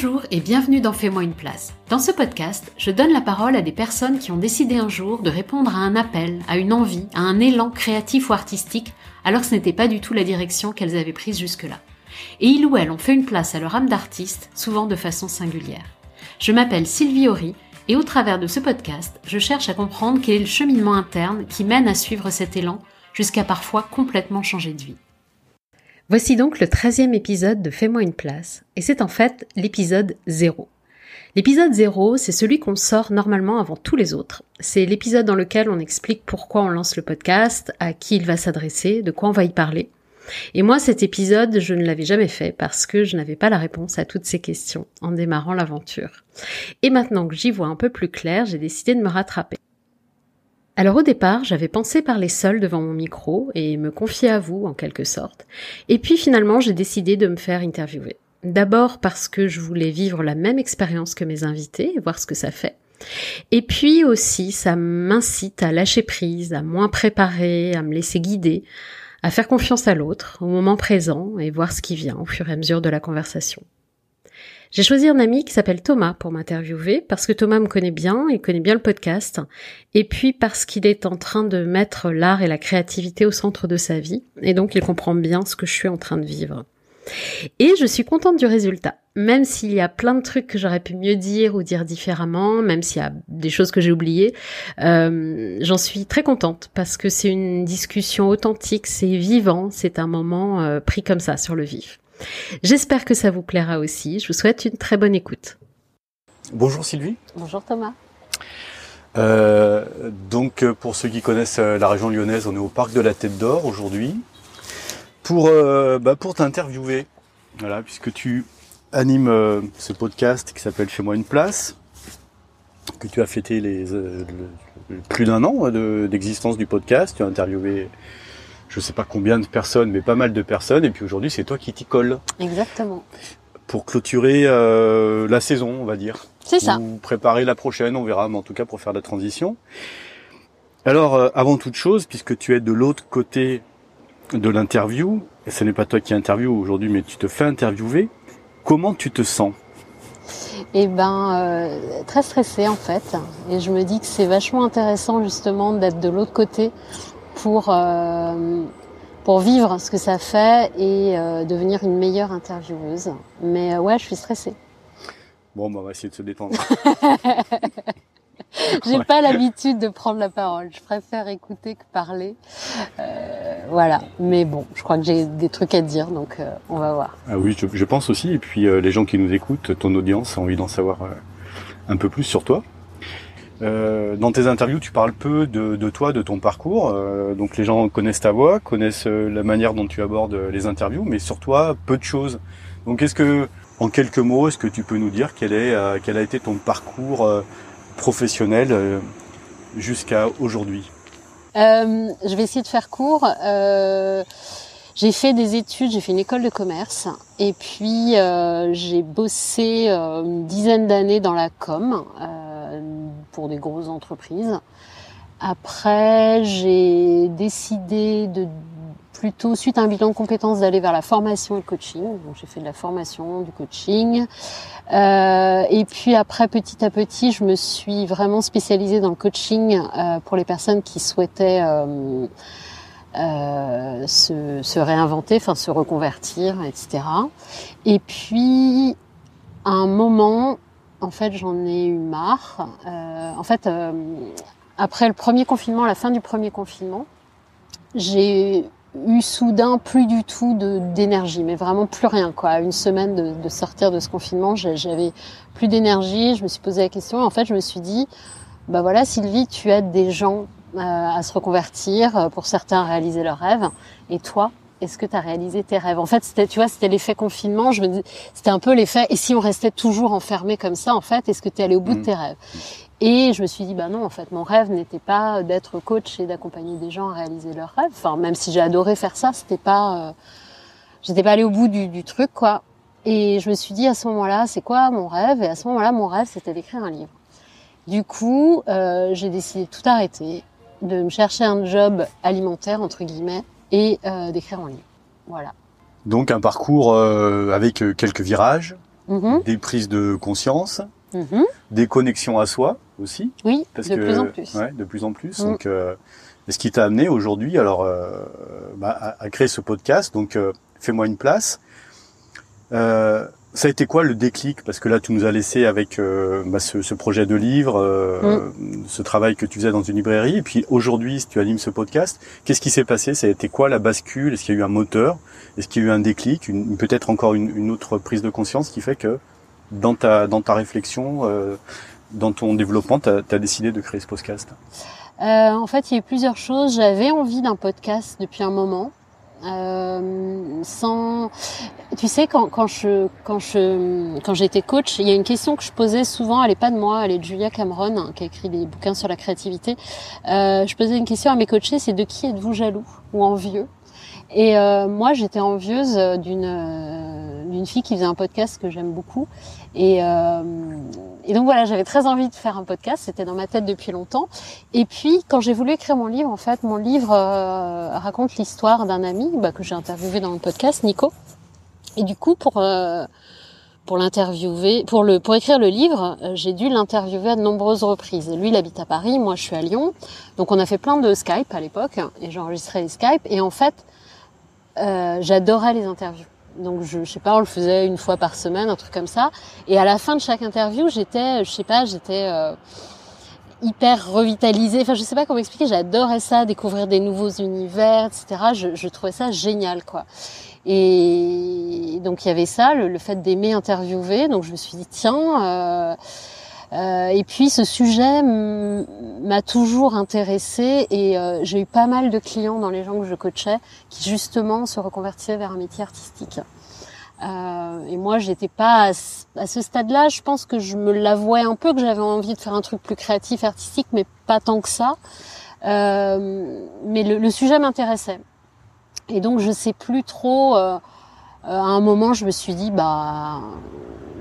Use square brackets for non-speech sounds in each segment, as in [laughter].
Bonjour et bienvenue dans Fais-moi une place. Dans ce podcast, je donne la parole à des personnes qui ont décidé un jour de répondre à un appel, à une envie, à un élan créatif ou artistique, alors que ce n'était pas du tout la direction qu'elles avaient prise jusque-là. Et ils ou elles ont fait une place à leur âme d'artiste, souvent de façon singulière. Je m'appelle Sylvie Horry et au travers de ce podcast, je cherche à comprendre quel est le cheminement interne qui mène à suivre cet élan jusqu'à parfois complètement changer de vie. Voici donc le treizième épisode de Fais-moi une place, et c'est en fait l'épisode 0. L'épisode 0, c'est celui qu'on sort normalement avant tous les autres. C'est l'épisode dans lequel on explique pourquoi on lance le podcast, à qui il va s'adresser, de quoi on va y parler. Et moi, cet épisode, je ne l'avais jamais fait parce que je n'avais pas la réponse à toutes ces questions en démarrant l'aventure. Et maintenant que j'y vois un peu plus clair, j'ai décidé de me rattraper. Alors au départ, j'avais pensé parler seul devant mon micro et me confier à vous en quelque sorte. Et puis finalement, j'ai décidé de me faire interviewer. D'abord parce que je voulais vivre la même expérience que mes invités et voir ce que ça fait. Et puis aussi, ça m'incite à lâcher prise, à moins préparer, à me laisser guider, à faire confiance à l'autre, au moment présent et voir ce qui vient au fur et à mesure de la conversation. J'ai choisi un ami qui s'appelle Thomas pour m'interviewer parce que Thomas me connaît bien, il connaît bien le podcast, et puis parce qu'il est en train de mettre l'art et la créativité au centre de sa vie, et donc il comprend bien ce que je suis en train de vivre. Et je suis contente du résultat, même s'il y a plein de trucs que j'aurais pu mieux dire ou dire différemment, même s'il y a des choses que j'ai oubliées, euh, j'en suis très contente parce que c'est une discussion authentique, c'est vivant, c'est un moment euh, pris comme ça sur le vif. J'espère que ça vous plaira aussi. Je vous souhaite une très bonne écoute. Bonjour Sylvie. Bonjour Thomas. Euh, donc pour ceux qui connaissent euh, la région lyonnaise, on est au parc de la Tête d'Or aujourd'hui pour euh, bah, pour t'interviewer. Voilà, puisque tu animes ce podcast qui s'appelle Fais-moi une place, que tu as fêté les plus d'un an d'existence du podcast. Tu as interviewé je sais pas combien de personnes, mais pas mal de personnes. Et puis aujourd'hui, c'est toi qui t'y colle. Exactement. Pour clôturer euh, la saison, on va dire. C'est ça. Ou préparer la prochaine, on verra, mais en tout cas pour faire la transition. Alors, euh, avant toute chose, puisque tu es de l'autre côté de l'interview, et ce n'est pas toi qui interview aujourd'hui, mais tu te fais interviewer, comment tu te sens? Eh ben, euh, très stressée en fait. Et je me dis que c'est vachement intéressant justement d'être de l'autre côté pour, euh, pour vivre ce que ça fait et euh, devenir une meilleure intervieweuse. Mais euh, ouais, je suis stressée. Bon, bah, on va essayer de se détendre. [laughs] J'ai pas l'habitude de prendre la parole. Je préfère écouter que parler. Euh, voilà. Mais bon, je crois que j'ai des trucs à dire, donc euh, on va voir. Ah oui, je, je, pense aussi. Et puis les gens qui nous écoutent, ton audience a envie d'en savoir un peu plus sur toi. Euh, dans tes interviews, tu parles peu de, de toi, de ton parcours. Euh, donc les gens connaissent ta voix, connaissent euh, la manière dont tu abordes les interviews, mais sur toi, peu de choses. Donc est-ce que, en quelques mots, est-ce que tu peux nous dire quel est quel a été ton parcours professionnel jusqu'à aujourd'hui? Je vais essayer de faire court. J'ai fait des études, j'ai fait une école de commerce et puis j'ai bossé une dizaine d'années dans la com pour des grosses entreprises. Après, j'ai décidé de plutôt suite à un bilan de compétences d'aller vers la formation et le coaching. Donc j'ai fait de la formation, du coaching. Euh, et puis après, petit à petit, je me suis vraiment spécialisée dans le coaching euh, pour les personnes qui souhaitaient euh, euh se, se, réinventer, enfin se reconvertir, etc. Et puis, à un moment, en fait, j'en ai eu marre. Euh, en fait, euh, après le premier confinement, la fin du premier confinement, j'ai eu soudain plus du tout d'énergie, mais vraiment plus rien. Quoi. Une semaine de, sortir de ce confinement, j'avais plus d'énergie. Je me suis posé la question. En fait, je me suis dit, bah voilà, Sylvie, tu aides des gens euh, à se reconvertir, pour certains à réaliser leurs rêves, et toi, est-ce que tu as réalisé tes rêves? En fait, c'était, tu vois, c'était l'effet confinement. Je me c'était un peu l'effet. Et si on restait toujours enfermé comme ça, en fait, est-ce que tu es allé au bout de mm. tes rêves? Et je me suis dit, bah non, en fait, mon rêve n'était pas d'être coach et d'accompagner des gens à réaliser leurs rêves. Enfin, même si j'ai adoré faire ça, c'était pas, euh, j'étais pas allée au bout du, du, truc, quoi. Et je me suis dit à ce moment-là, c'est quoi mon rêve? Et à ce moment-là, mon rêve, c'était d'écrire un livre. Du coup, euh, j'ai décidé de tout arrêter, de me chercher un job alimentaire entre guillemets et euh, d'écrire en livre. Voilà. Donc un parcours euh, avec euh, quelques virages, Mhm. des prises de conscience, Mhm. des connexions à soi aussi. Oui, Parce de que, plus en plus. Ouais, de plus en plus. Mm. Donc, euh, ce qui t'a amené aujourd'hui, alors, euh, bah, à, à créer ce podcast. Donc, euh, fais-moi une place. Ça a été quoi le déclic? Parce que là, tu nous as laissé avec euh, bah, ce, ce projet de livre, euh, Mm. ce travail que tu faisais dans une librairie. Et puis aujourd'hui, si tu animes ce podcast, qu'est-ce qui s'est passé? Ça a été quoi la bascule? Est-ce qu'il y a eu un moteur? Est-ce qu'il y a eu un déclic? Une, Peut-être encore une, une autre prise de conscience qui fait que dans ta dans ta réflexion, euh, dans ton développement, tu as, décidé de créer ce podcast? Euh, en fait, il y a eu plusieurs choses. J'avais envie d'un podcast depuis un moment. Euh, sans, tu sais, quand, quand je, quand je, quand j'étais coach, il y a une question que je posais souvent. Elle est pas de moi, elle est de Julia Cameron, hein, qui a écrit des bouquins sur la créativité. Euh, je posais une question à mes coachés, c'est de qui êtes-vous jaloux ou envieux? Et euh, moi, j'étais envieuse d'une euh, d'une fille qui faisait un podcast que j'aime beaucoup. Et, euh, et donc voilà, j'avais très envie de faire un podcast. C'était dans ma tête depuis longtemps. Et puis, quand j'ai voulu écrire mon livre, en fait, mon livre euh, raconte l'histoire d'un ami bah, que j'ai interviewé dans le podcast, Nico. Et du coup, pour euh, pour l'interviewer, pour le pour écrire le livre, euh, j'ai dû l'interviewer à de nombreuses reprises. Lui, il habite à Paris, moi, je suis à Lyon. Donc, on a fait plein de Skype à l'époque, et j'enregistrais les Skype. Et en fait, euh, j'adorais les interviews. Donc je, je sais pas, on le faisait une fois par semaine, un truc comme ça. Et à la fin de chaque interview, j'étais, je sais pas, j'étais euh, hyper revitalisée. Enfin, je sais pas comment expliquer. J'adorais ça, découvrir des nouveaux univers, etc. Je, je trouvais ça génial, quoi. Et donc il y avait ça, le, le fait d'aimer interviewer. Donc je me suis dit tiens. Euh, euh, et puis ce sujet m'a toujours intéressée et euh, j'ai eu pas mal de clients dans les gens que je coachais qui justement se reconvertissaient vers un métier artistique. Euh, et moi, j'étais pas à ce stade-là. Je pense que je me l'avouais un peu que j'avais envie de faire un truc plus créatif, artistique, mais pas tant que ça. Euh, mais le, le sujet m'intéressait. Et donc, je sais plus trop. euh, euh, à un moment, je me suis dit, bah,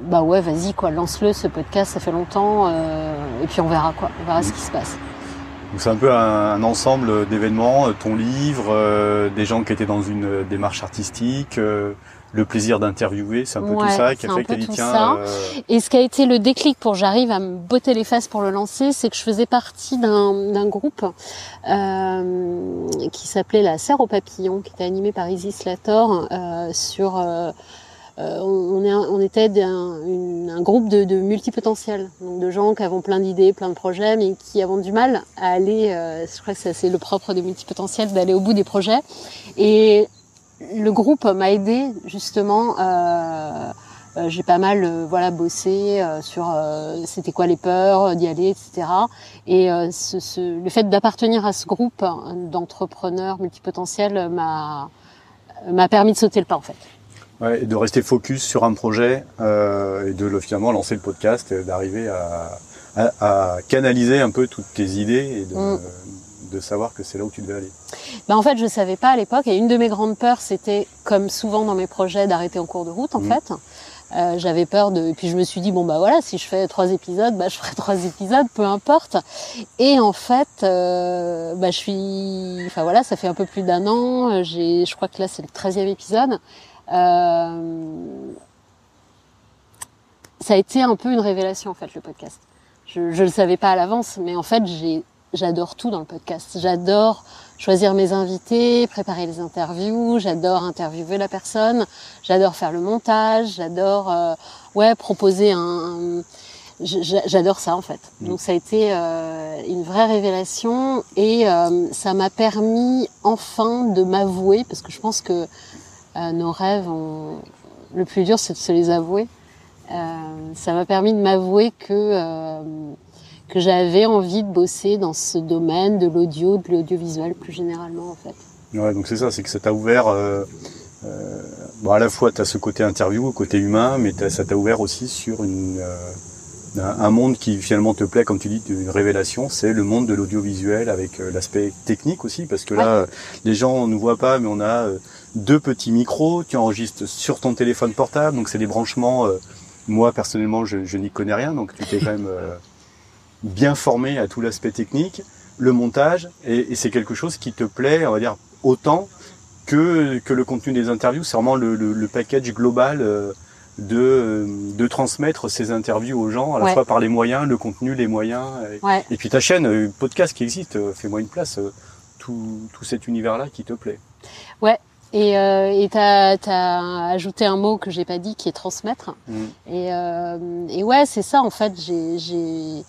bah ouais, vas-y, quoi, lance-le, ce podcast, ça fait longtemps, euh, et puis on verra, quoi, on verra ce qui se passe. Donc c'est un peu un, un ensemble d'événements, euh, ton livre, euh, des gens qui étaient dans une euh, démarche artistique, euh, le plaisir d'interviewer, c'est un peu tout ça qui a fait que t'as dit tiens, ça. euh, Et ce qui a été le déclic pour j'arrive à me botter les fesses pour le lancer, c'est que je faisais partie d'un groupe euh, qui s'appelait la Serre aux papillons, qui était animé par Izzy Slator euh, sur euh, on, était un groupe de, de multipotentiels, donc de gens qui avons plein d'idées, plein de projets, mais qui avons du mal à aller. euh, je crois que c'est le propre des multipotentiels d'aller au bout des projets. Et le groupe m'a aidé justement. Euh, euh, j'ai pas mal voilà bossé sur c'était quoi les peurs d'y aller etc et le fait d'appartenir à ce groupe d'entrepreneurs multipotentiels m'a m'a permis de sauter le pas en fait ouais, et de rester focus sur un projet euh, et de le, finalement lancer le podcast, d'arriver à, à, à canaliser un peu toutes tes idées et de, Mm. de savoir que c'est là où tu devais aller. Ben, en fait, je savais pas à l'époque. Et une de mes grandes peurs, c'était, comme souvent dans mes projets, d'arrêter en cours de route, en Mhm. fait. Euh, j'avais peur de. Et puis je me suis dit bon bah voilà, si je fais trois épisodes, bah je ferai [laughs] trois épisodes, peu importe. Et en fait, euh, bah je suis. Enfin voilà, ça fait un peu plus d'un an. J'ai, je crois que là c'est le treizième épisode. Euh... Ça a été un peu une révélation en fait le podcast. Je, je le savais pas à l'avance, mais en fait j'adore tout dans le podcast. J'adore choisir mes invités, préparer les interviews, j'adore interviewer la personne, j'adore faire le montage, j'adore euh, ouais proposer un, j'adore ça en fait. Mm. Donc ça a été euh, une vraie révélation et euh, ça m'a permis enfin de m'avouer parce que je pense que euh, nos rêves ont... le plus dur c'est de se les avouer. Euh, ça m'a permis de m'avouer que euh, que j'avais envie de bosser dans ce domaine de l'audio, de l'audiovisuel plus généralement en fait. Ouais, donc c'est ça, c'est que ça t'a ouvert. Bon, à la fois, tu ce côté interview, côté humain, mais ça t'a ouvert aussi sur une, un, monde qui finalement te plaît, comme tu dis, une révélation, c'est le monde de l'audiovisuel avec euh, l'aspect technique aussi, parce que là, euh, les gens ne nous voient pas, mais on a euh, deux petits micros, tu enregistres sur ton téléphone portable, donc c'est des branchements. euh, moi, personnellement, je, je n'y connais rien, donc tu t'es quand même euh, bien formé à tout l'aspect technique, le montage, et, et c'est quelque chose qui te plaît, on va dire, autant que, que le contenu des interviews. C'est vraiment le, le, le package global euh, de, de transmettre ces interviews aux gens, à la fois par les moyens, le contenu, les moyens. Et, puis ta chaîne, podcast qui existe, fais-moi une place, tout, tout cet univers-là qui te plaît. Ouais, et euh, tu as, ajouté un mot que j'ai pas dit qui est transmettre. Mm. Et, euh, et ouais, c'est ça en fait. J'ai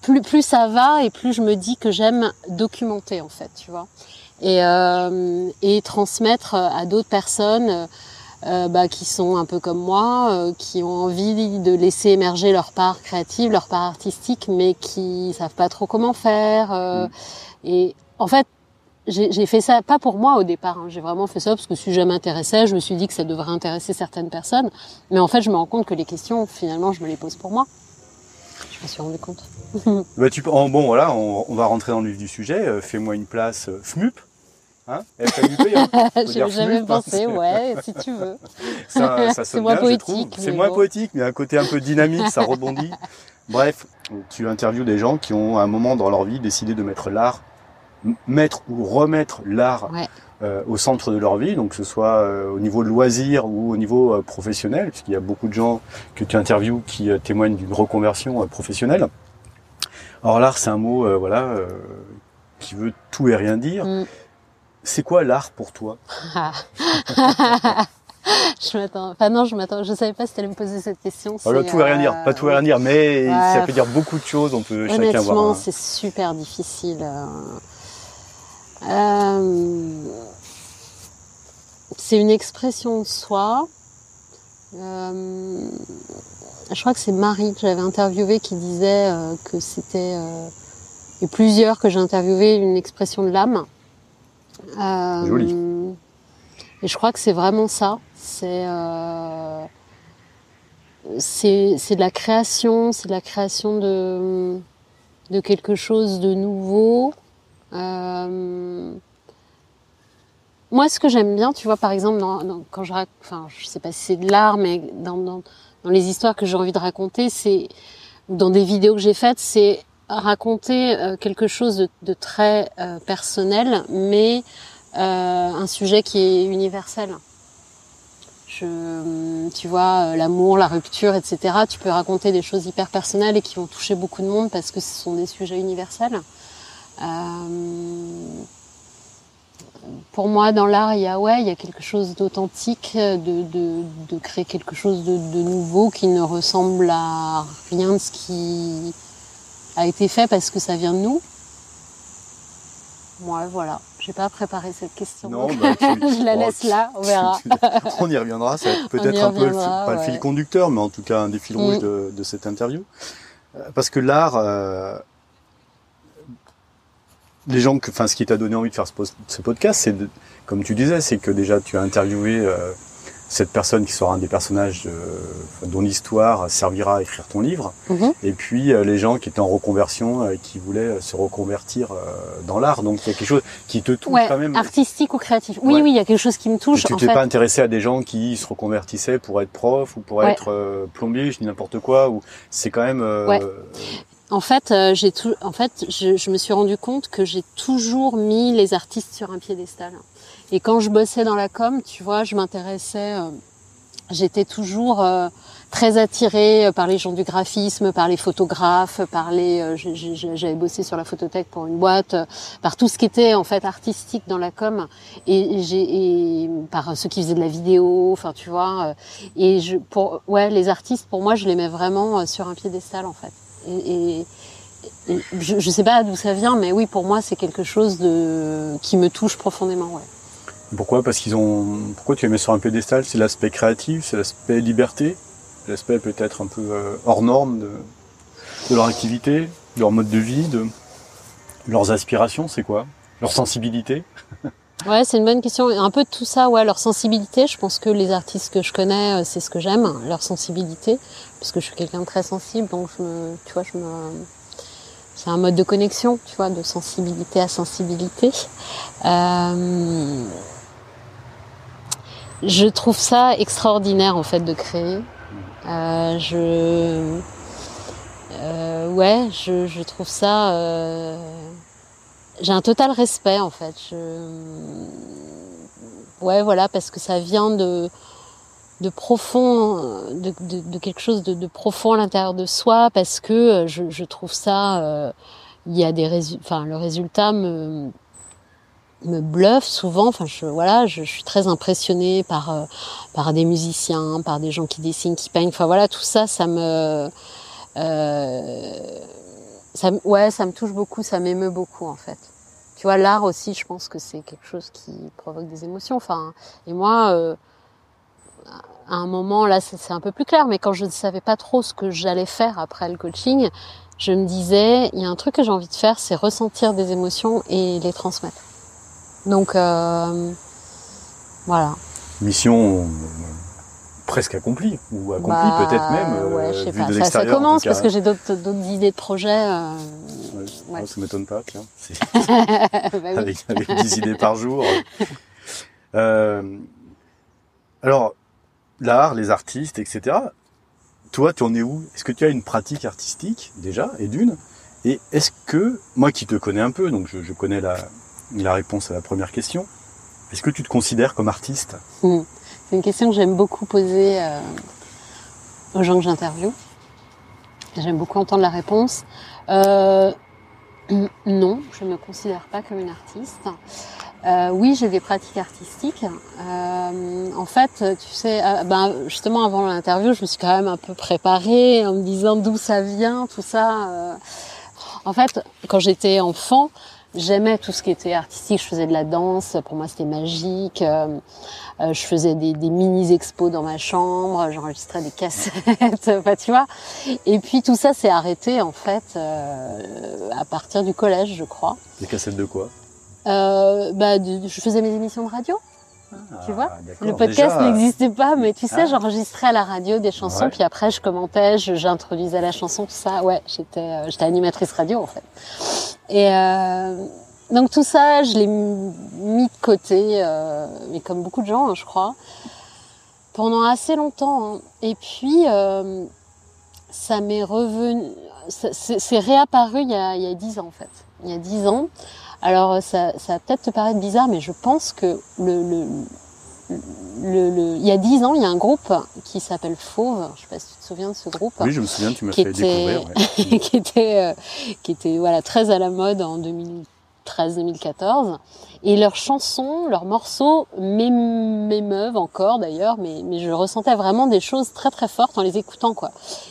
plus plus ça va et plus je me dis que j'aime documenter en fait, tu vois. Et euh, et transmettre à d'autres personnes. Euh, bah, qui sont un peu comme moi, euh, qui ont envie de laisser émerger leur part créative, leur part artistique, mais qui savent pas trop comment faire. Euh, mm. Et en fait, j'ai fait ça pas pour moi au départ. Hein. J'ai vraiment fait ça parce que si je m'intéressais, je me suis dit que ça devrait intéresser certaines personnes. Mais en fait, je me rends compte que les questions, finalement, je me les pose pour moi. Je me suis rendu compte. [laughs] bah, tu, oh, bon, voilà, on, on, va rentrer dans le vif du sujet. Euh, fais-moi une place, euh, FMUP. Hein hein [laughs] J'ai jamais hein, pensé, ouais, si tu veux. Ça, ça [laughs] C'est moins poétique. C'est moins poétique, mais un côté un peu dynamique, ça rebondit. [laughs] Bref, tu interviews des gens qui ont à un moment dans leur vie décidé de mettre l'art mettre ou remettre l'art euh, au centre de leur vie, donc que ce soit euh, au niveau loisir ou au niveau euh, professionnel, puisqu'il y a beaucoup de gens que tu interviews qui témoignent d'une reconversion professionnelle. Or l'art, c'est un mot, voilà, qui veut tout et rien dire. Mm. C'est quoi l'art pour toi? [laughs] Je m'attends. Enfin non, je m'attends. Je savais pas si tu allais me poser cette question. Alors, tout et rien dire, pas tout et rien dire, mais ça peut dire beaucoup de choses. On peut chacun voir. Honnêtement, c'est super difficile. Euh, c'est une expression de soi. Euh, je crois que c'est Marie que j'avais interviewée qui disait euh, que c'était et plusieurs que j'ai interviewé une expression de l'âme. Joli. Et je crois que c'est vraiment ça. C'est c'est de la création, c'est de la création de de quelque chose de nouveau euh, moi, ce que j'aime bien, tu vois, par exemple, quand je enfin, je sais pas si c'est de l'art, mais dans, dans, les histoires que j'ai envie de raconter, c'est dans des vidéos que j'ai faites, c'est raconter euh, quelque chose de, très euh, personnel, mais un sujet qui est universel. Je, tu vois, l'amour, la rupture, etc. Tu peux raconter des choses hyper personnelles et qui vont toucher beaucoup de monde parce que ce sont des sujets universels. Euh, pour moi, dans l'art, il y a ouais, il y a quelque chose d'authentique, de, de, de, créer quelque chose de, de, nouveau qui ne ressemble à rien de ce qui a été fait parce que ça vient de nous. Moi, voilà. J'ai pas préparé cette question. Non, bah, [laughs] je la laisse là, on verra. on y reviendra. Ça [laughs] peut-être un peu le, pas le fil conducteur, mais en tout cas un des fils rouges mm. de, de, cette interview. Euh, parce que l'art, euh, les gens que, enfin, ce qui t'a donné envie de faire ce, podcast, c'est, comme tu disais, c'est que déjà tu as interviewé euh, cette personne qui sera un des personnages dont l'histoire servira à écrire ton livre, mhm. et puis euh, les gens qui étaient en reconversion et euh, qui voulaient se reconvertir dans l'art. Donc il y a quelque chose qui te touche quand même. Artistique ou créatif. Oui, oui, il y a quelque chose qui me touche. tu t'es pas intéressé à des gens qui se reconvertissaient pour être prof ou pour être plombier, je dis n'importe quoi. Ou c'est quand même. En fait, euh, j'ai tout. En fait, je, me suis rendu compte que j'ai toujours mis les artistes sur un piédestal. Et quand je bossais dans la com, tu vois, je m'intéressais. Euh, j'étais toujours euh, très attirée par les gens du graphisme, par les photographes, par les. J'avais bossé sur la photothèque pour une boîte, par tout ce qui était en fait artistique dans la com, et, j'ai par ceux qui faisaient de la vidéo, enfin tu vois. Et je, pour ouais, les artistes, pour moi, je les mets vraiment sur un piédestal en fait et, je, ne sais pas d'où ça vient, mais oui, pour moi, c'est quelque chose de qui me touche profondément. Ouais. Pourquoi Parce qu'ils ont. Pourquoi tu les mets sur un pédestal? C'est l'aspect créatif, c'est l'aspect liberté, l'aspect peut-être un peu euh, hors norme de, leur activité, de leur mode de vie, de leurs aspirations. C'est quoi? Leur sensibilité? [laughs] Ouais, c'est une bonne question. Un peu de tout ça, ouais, leur sensibilité. Je pense que les artistes que je connais, euh, c'est ce que j'aime, leur sensibilité, puisque je suis quelqu'un de très sensible, donc je me, tu vois, je me, c'est un mode de connexion, tu vois, de sensibilité à sensibilité. Euh... Je trouve ça extraordinaire en fait de créer. Euh, je, euh, ouais, je, je trouve ça. Euh j'ai un total respect en fait. Je... Ouais, voilà, parce que ça vient de de profond, de, de, de quelque chose de, de, profond à l'intérieur de soi, parce que je, je trouve ça, il y a des résultats, enfin le résultat me me bluffe souvent. Enfin, je, voilà, je, suis très impressionnée par euh, par des musiciens, par des gens qui dessinent, qui peignent. Enfin voilà, tout ça, ça me euh, ça, ouais, ça me touche beaucoup, ça m'émeut beaucoup en fait. Tu vois, l'art aussi, je pense que c'est quelque chose qui provoque des émotions. Enfin, et moi, euh, à un moment là, c'est un peu plus clair. Mais quand je ne savais pas trop ce que j'allais faire après le coaching, je me disais, il y a un truc que j'ai envie de faire, c'est ressentir des émotions et les transmettre. Donc euh, voilà. Mission euh, presque accomplie ou accomplie bah, peut-être même. Euh, ouais, je sais pas. Ça, ça, commence parce que j'ai d'autres idées de projets. Euh, ouais, ouais. Ça m'étonne pas, tiens. [laughs] [laughs] bah avec, avec 10 idées par jour. [laughs] Euh, alors, l'art, les artistes, etc. Toi, tu en es où? Est-ce que tu as une pratique artistique déjà, et d'une? Et est-ce que, moi qui te connais un peu, donc je, je connais la, la réponse à la première question. Est-ce que tu te considères comme artiste? Hmm. C'est une question que j'aime beaucoup poser euh, aux gens que j'interviewe. J'aime beaucoup entendre la réponse. Euh, non, je ne me considère pas comme une artiste. Euh, oui, j'ai des pratiques artistiques. En fait, tu sais, ben, justement avant l'interview, je me suis quand même un peu préparée en me disant d'où ça vient, tout ça. En fait, quand j'étais enfant, J'aimais tout ce qui était artistique. Je faisais de la danse. Pour moi, c'était magique. Euh, euh je faisais des, des mini-expos dans ma chambre. J'enregistrais des cassettes. [laughs] enfin, tu vois. Et puis tout ça s'est arrêté en fait euh, à partir du collège, je crois. Des cassettes de quoi? Euh, Bah, je faisais mes émissions de radio tu vois ah, Le podcast n'existait pas, mais tu sais, ah. j'enregistrais à la radio des chansons, puis après je commentais, j'introduisais la chanson, tout ça. Ouais, j'étais euh, j'étais animatrice radio en fait. Et euh, donc tout ça, je l'ai mis de côté, euh, mais comme beaucoup de gens, hein, je crois, pendant assez longtemps. Hein. Et puis euh, ça m'est revenu, c'est réapparu il y a dix ans en fait. Il y a dix ans. Alors ça, ça va peut-être te paraître bizarre, mais je pense que le, le, le, il y a dix ans, il y a un groupe qui s'appelle Fauve. Je sais pas si tu te souviens de ce groupe. Oui, je me souviens, tu m'as fait était, découvrir. Ouais. [laughs] qui était, euh, qui était voilà très à la mode en 2013-2014. Et leurs chansons, leurs morceaux m'émeuvent encore d'ailleurs, mais, mais je ressentais vraiment des choses très très fortes en les écoutant quoi.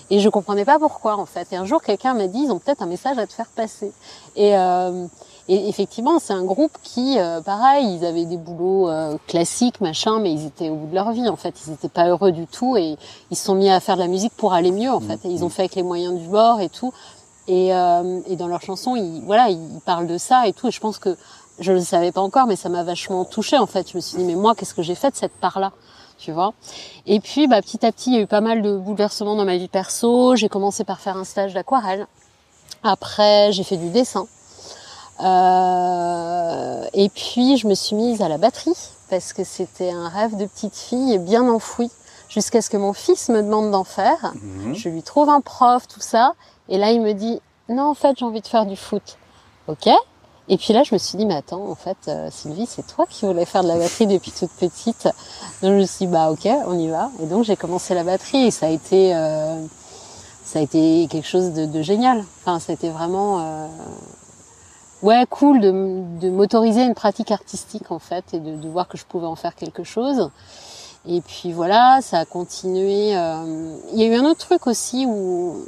Et je comprenais pas pourquoi en fait. Et un jour, quelqu'un m'a dit, ils ont peut-être un message à te faire passer. Et euh, et effectivement, c'est un groupe qui, euh, pareil, ils avaient des boulots euh, classiques, machin, mais ils étaient au bout de leur vie, en fait. Ils n'étaient pas heureux du tout et ils se sont mis à faire de la musique pour aller mieux, en fait. Et ils ont fait avec les moyens du bord et tout. Et, euh, et dans leurs chansons, ils, voilà, ils parlent de ça et tout. Et je pense que je ne le savais pas encore, mais ça m'a vachement touchée, en fait. Je me suis dit, mais moi, qu'est-ce que j'ai fait de cette part-là tu vois? Et puis, bah, petit à petit, il y a eu pas mal de bouleversements dans ma vie perso. J'ai commencé par faire un stage d'aquarelle. Après, j'ai fait du dessin. Euh, et puis je me suis mise à la batterie parce que c'était un rêve de petite fille bien enfoui jusqu'à ce que mon fils me demande d'en faire. Mhm. Je lui trouve un prof, tout ça. Et là, il me dit, non, en fait, j'ai envie de faire du foot. Ok. Et puis là, je me suis dit, mais attends, en fait, euh, Sylvie, c'est toi qui voulais faire de la batterie depuis toute petite. Donc je me suis dit, bah ok, on y va. Et donc j'ai commencé la batterie et ça a été, euh, ça a été quelque chose de, de génial. Enfin, ça a été vraiment euh, ouais cool de, de m'autoriser une pratique artistique en fait et de, de, voir que je pouvais en faire quelque chose. Et puis voilà, ça a continué. Euh... Il y a eu un autre truc aussi où,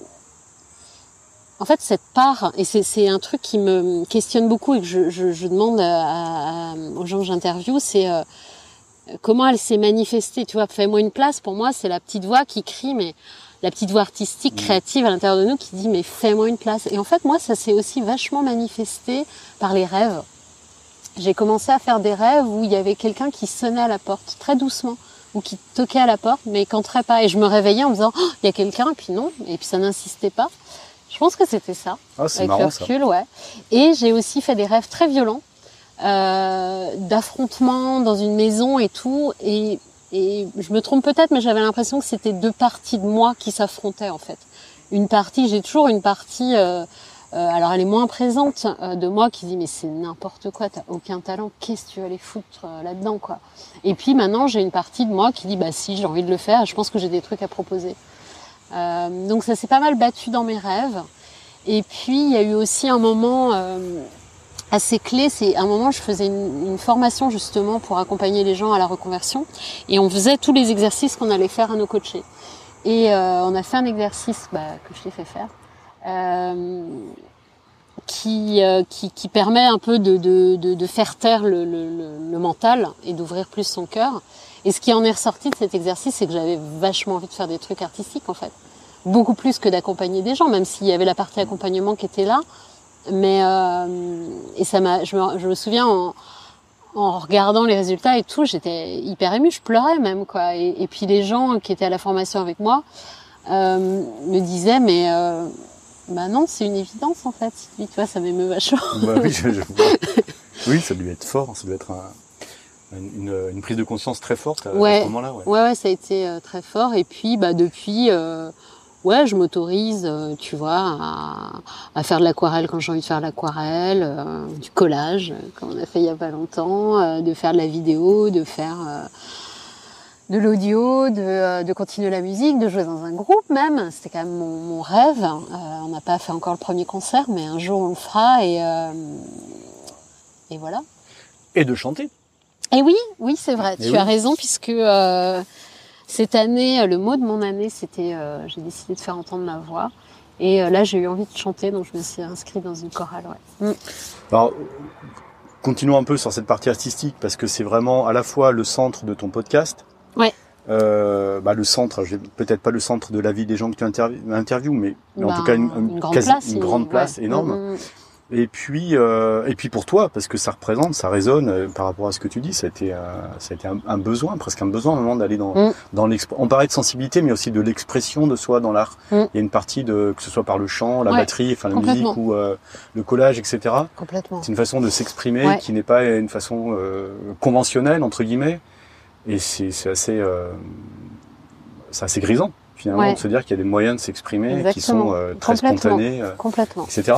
en fait, cette part, et c'est un truc qui me questionne beaucoup et que je, je, je demande à, à, aux gens que j'interviewe, c'est euh, comment elle s'est manifestée. Tu vois, fais-moi une place. Pour moi, c'est la petite voix qui crie, mais la petite voix artistique, mm. créative à l'intérieur de nous qui dit mais fais-moi une place. Et en fait, moi, ça s'est aussi vachement manifesté par les rêves. J'ai commencé à faire des rêves où il y avait quelqu'un qui sonnait à la porte très doucement ou qui toquait à la porte mais qu'entrait pas. Et je me réveillais en me disant oh, il y a quelqu'un et puis non et puis ça n'insistait pas. Je pense que c'était ça. Ah, avec marrant, le recul, ouais. Et j'ai aussi fait des rêves très violents, euh, d'affrontements dans une maison et tout. Et et je me trompe peut-être, mais j'avais l'impression que c'était deux parties de moi qui s'affrontaient en fait. Une partie, j'ai toujours une partie euh, Euh, alors elle est moins présente euh, de moi qui dit mais c'est n'importe quoi, t'as aucun talent, qu'est-ce que tu vas aller foutre euh, là-dedans quoi. Et puis maintenant j'ai une partie de moi qui dit bah si j'ai envie de le faire, je pense que j'ai des trucs à proposer. donc ça s'est pas mal battu dans mes rêves. Et puis il y a eu aussi un moment assez clé, c'est un moment je faisais une, une, formation justement pour accompagner les gens à la reconversion et on faisait tous les exercices qu'on allait faire à nos coachés. Et on a fait un exercice bah, que je t'ai fait faire euh, qui, euh, qui, qui, permet un peu de, de, de, de faire taire le, le, le mental et d'ouvrir plus son cœur. Et ce qui en est ressorti de cet exercice, c'est que j'avais vachement envie de faire des trucs artistiques en fait. Beaucoup plus que d'accompagner des gens, même s'il y avait la partie accompagnement qui était là. Mais euh, et ça m'a, je me, je me souviens en, en, regardant les résultats et tout, j'étais hyper émue, je pleurais même quoi. Et, et, puis les gens qui étaient à la formation avec moi euh, me disaient mais euh, bah non, c'est une évidence en fait. Tu vois, ça m'émeut vachement. Bah oui, je, je [laughs] oui, ça doit être fort, ça doit être un, une, une, prise de conscience très forte à, ouais. ce moment-là. Ouais. ouais. ouais, ça a été euh, très fort. Et puis, bah depuis, euh, ouais, je m'autorise, euh, tu vois, à, à, faire de l'aquarelle quand j'ai envie de faire de l'aquarelle, euh, du collage, comme on a fait il y a pas longtemps, de faire de la vidéo, de faire de l'audio, de, euh, de, continuer la musique, de jouer dans un groupe même. C'était quand même mon, mon rêve. Euh, on n'a pas fait encore le premier concert, mais un jour on le fera et, euh, et voilà. Et de chanter. Et oui, oui, c'est vrai. Et tu oui. as raison puisque euh, cette année, le mot de mon année, c'était j'ai décidé de faire entendre ma voix. Et là, j'ai eu envie de chanter, donc je me suis inscrite dans une chorale. Ouais. Mm. Alors, continuons un peu sur cette partie artistique parce que c'est vraiment à la fois le centre de ton podcast, Ouais. Euh, bah, le centre, peut-être pas le centre de la vie des gens que tu interviews, mais, mais bah, en tout cas une, une, une grande quasi, place, une grande place ouais. énorme. Mmh. Et puis, euh, et puis pour toi, parce que ça représente, ça résonne euh, par rapport à ce que tu dis. Ça a été, euh, ça a été un, un, besoin, presque un besoin, à un moment d'aller dans, mmh. dans l'expression. On parlait de sensibilité, mais aussi de l'expression de soi dans l'art. Mmh. Il y a une partie de, que ce soit par le chant, la ouais, batterie, enfin la musique ou euh, le collage, etc. Complètement. C'est une façon de s'exprimer ouais. qui n'est pas une façon euh, conventionnelle entre guillemets. Et c'est assez, euh, c'est assez grisant finalement ouais. de se dire qu'il y a des moyens de s'exprimer qui sont euh, très spontanés, euh, Complètement. etc.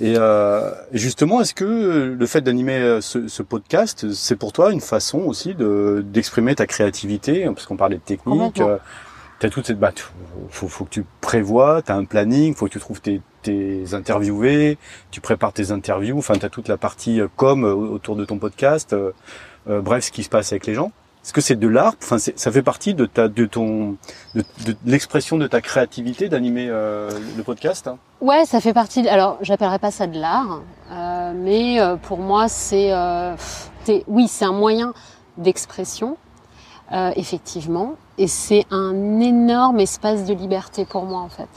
Et euh, justement, est-ce que le fait d'animer ce, ce, podcast, c'est pour toi une façon aussi de d'exprimer ta créativité, parce qu'on parlait de technique. Euh, T'as toute cette bah, faut, faut que tu prévois, t'as un planning, faut que tu trouves tes, tes interviewés, tu prépares tes interviews, enfin t'as toute la partie com autour de ton podcast, euh, bref ce qui se passe avec les gens. Est-ce que c'est de l'art? Enfin, ça fait partie de ta, de ton, de, de l'expression de ta créativité d'animer euh, le podcast. Hein? Ouais, ça fait partie. De, alors, j'appellerais pas ça de l'art, euh, mais euh, pour moi, c'est, oui, c'est un moyen d'expression, effectivement, et c'est un énorme espace de liberté pour moi, en fait.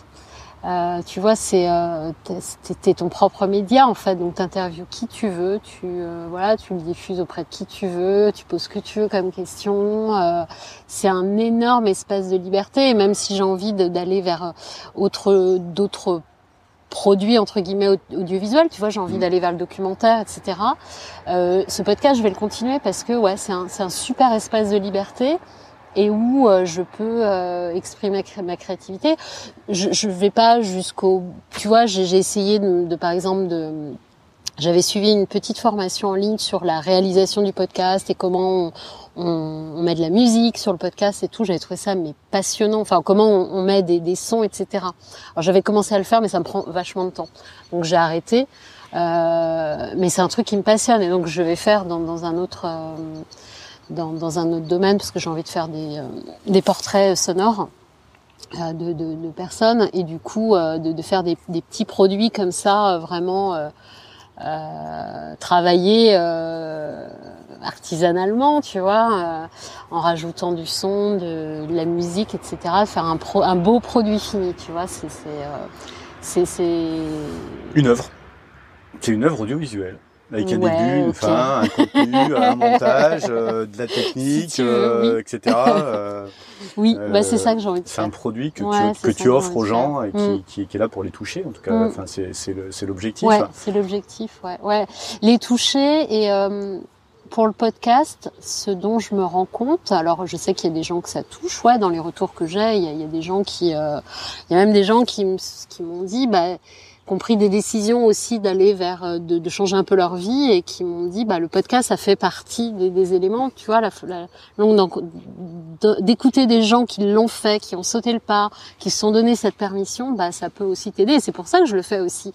Euh, tu vois, c'est euh, t'es ton propre média en fait, donc t'interviews qui tu veux, tu euh, voilà, tu le diffuses auprès de qui tu veux, tu poses ce que tu veux comme question. Euh, c'est un énorme espace de liberté, et même si j'ai envie d'aller vers autre d'autres produits entre guillemets audiovisuels, tu vois, j'ai envie d'aller vers le documentaire, etc. Euh, ce podcast, je vais le continuer parce que ouais, c'est un, un super espace de liberté et où euh, je peux euh, exprimer ma créativité. Je, je vais pas jusqu'au, tu vois, j'ai essayé de, de, par exemple, de, j'avais suivi une petite formation en ligne sur la réalisation du podcast et comment on, on, on met de la musique sur le podcast et tout. J'avais trouvé ça mais passionnant. Enfin, comment on, on met des, des, sons, etc. Alors j'avais commencé à le faire, mais ça me prend vachement de temps. Donc j'ai arrêté. Euh, mais c'est un truc qui me passionne et donc je vais faire dans, dans un autre dans, dans, un autre domaine parce que j'ai envie de faire des, euh, des portraits sonores euh, de, de, de, personnes et du coup euh, de, de, faire des, des, petits produits comme ça vraiment travaillés artisanalement, tu vois, en rajoutant du son, de, de, la musique, etc. Faire un, pro, un beau produit fini, tu vois, c'est c'est une œuvre. C'est une œuvre audiovisuelle avec un ouais, début, une okay. fin, un contenu, un [laughs] montage, euh, de la technique, si euh, oui. etc. [laughs] Euh, oui, bah c'est ça que j'ai envie de C'est faire. un produit que ouais, tu, que tu offres aux gens et qui, mm. qui, qui, est là pour les toucher. En tout cas, mm. enfin, c'est l'objectif. Ouais, c'est l'objectif. Ouais, ouais, les toucher et euh, pour le podcast, ce dont je me rends compte, alors je sais qu'il y a des gens que ça touche, ouais, dans les retours que j'ai, il, il, y a des gens qui, euh, il y a même des gens qui, qui m'ont dit, bah qui ont pris des décisions aussi d'aller vers euh, de, de, changer un peu leur vie et qui m'ont dit bah le podcast ça fait partie des, des éléments tu vois la, la d'écouter des gens qui l'ont fait qui ont sauté le pas qui se sont donné cette permission bah ça peut aussi t'aider. C'est pour ça que je le fais aussi.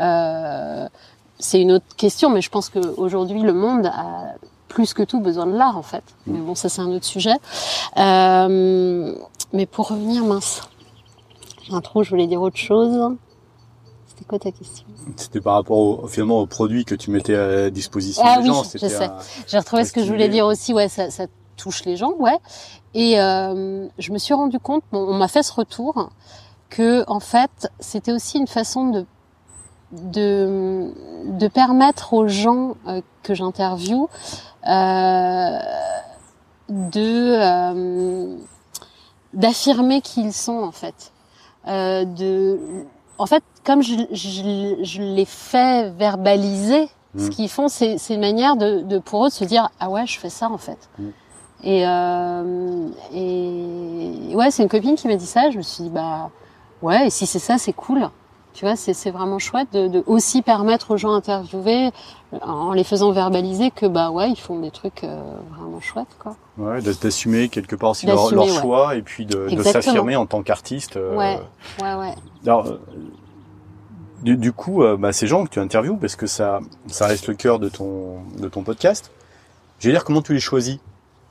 Euh, c'est une autre question mais je pense qu'aujourd'hui le monde a plus que tout besoin de l'art en fait. Mais bon ça c'est un autre sujet. Euh, mais pour revenir mince trou je voulais dire autre chose c'était quoi ta question C'était par rapport au, finalement au produit que tu mettais à disposition ah, des oui, gens. Je sais. J'ai retrouvé ce que je voulais dire aussi. Ouais, ça, ça touche les gens, ouais. Et euh, je me suis rendu compte, bon, on m'a fait ce retour, que en fait, c'était aussi une façon de de, de permettre aux gens euh, que j'interviewe euh, de euh, d'affirmer qui ils sont en fait, euh, de en fait, comme je, je, je les fais verbaliser, ce mm. qu'ils font, c'est une manière de, de, pour eux de se dire ah ouais, je fais ça en fait. Mm. Et, euh, et ouais, c'est une copine qui m'a dit ça. Je me suis dit bah ouais, et si c'est ça, c'est cool. Tu vois, c'est vraiment chouette de, de, aussi permettre aux gens interviewés en les faisant verbaliser que bah ouais, ils font des trucs euh, vraiment chouettes quoi. Ouais, d'assumer quelque part aussi leur, leur ouais. choix et puis de, de s'affirmer en tant qu'artiste. Euh... Ouais, ouais, ouais. Alors, euh, du, du, coup, euh, bah, ces gens que tu interviews, parce que ça, ça reste le cœur de ton, de ton podcast. Je vais dire comment tu les choisis.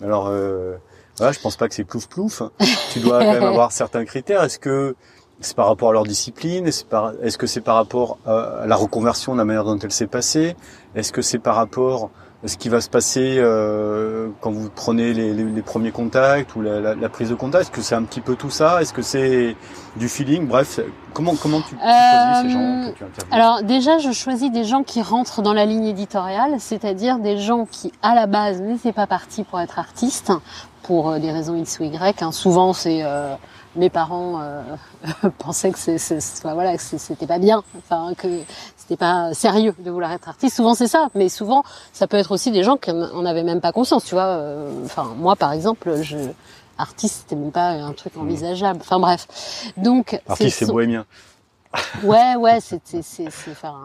Alors, euh, voilà, je pense pas que c'est plouf plouf. [laughs] tu dois quand même avoir certains critères. Est-ce que c'est par rapport à leur discipline? Est-ce par... est -ce que c'est par rapport à la reconversion, la manière dont elle s'est passée? Est-ce que c'est par rapport ce qui va se passer euh, quand vous prenez les, les, les, premiers contacts ou la, la, la prise de contact Est-ce que c'est un petit peu tout ça? Est-ce que c'est du feeling? Bref, comment comment tu, tu choisis ces gens que tu interviews? Alors déjà, je choisis des gens qui rentrent dans la ligne éditoriale, c'est-à-dire des gens qui, à la base, n'étaient pas partis pour être artistes, pour euh, des raisons X ou Y. Hein. Souvent, c'est euh, mes parents euh, pensaient que c'est, voilà, que c'était pas bien, enfin que c'était pas sérieux de vouloir être artiste. Souvent c'est ça, mais souvent ça peut être aussi des gens qui en avaient même pas conscience, tu vois. Euh, enfin moi par exemple, je artiste c'était même pas un truc envisageable. Enfin bref, donc artiste c'est bohémien. ouais ouais c'est c'est c'est enfin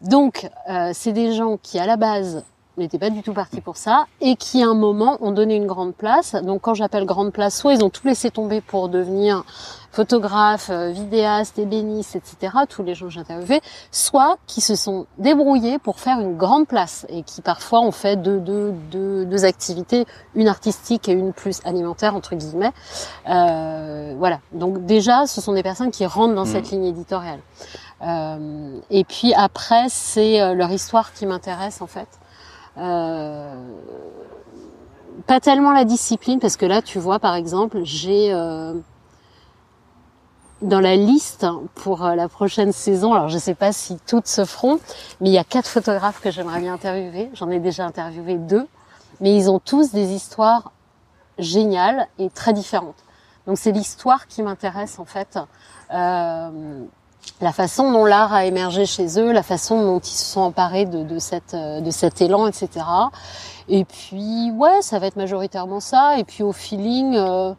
donc euh, c'est des gens qui à la base n'étaient pas du tout partis pour ça et qui à un moment ont donné une grande place. Donc quand j'appelle grande place, soit ils ont tout laissé tomber pour devenir photographe, euh, vidéaste, ébéniste, etc. Tous les gens que j'interviewais, soit qui se sont débrouillés pour faire une grande place et qui parfois ont fait deux, deux, deux, deux activités, une artistique et une plus alimentaire entre guillemets. Euh, voilà. Donc déjà, ce sont des personnes qui rentrent dans mmh. cette ligne éditoriale. Euh, et puis après, c'est euh, leur histoire qui m'intéresse en fait. Euh, pas tellement la discipline parce que là tu vois par exemple j'ai euh, dans la liste pour euh, la prochaine saison alors je sais pas si toutes se feront mais il y a quatre photographes que j'aimerais bien interviewer. J'en ai déjà interviewé deux. Mais ils ont tous des histoires géniales et très différentes. Donc c'est l'histoire qui m'intéresse en fait. Euh, la façon dont l'art a émergé chez eux, la façon dont ils se sont emparés de, de, cette, euh, de cet élan, etc. Et puis, ouais, ça va être majoritairement ça. Et puis, au feeling, euh,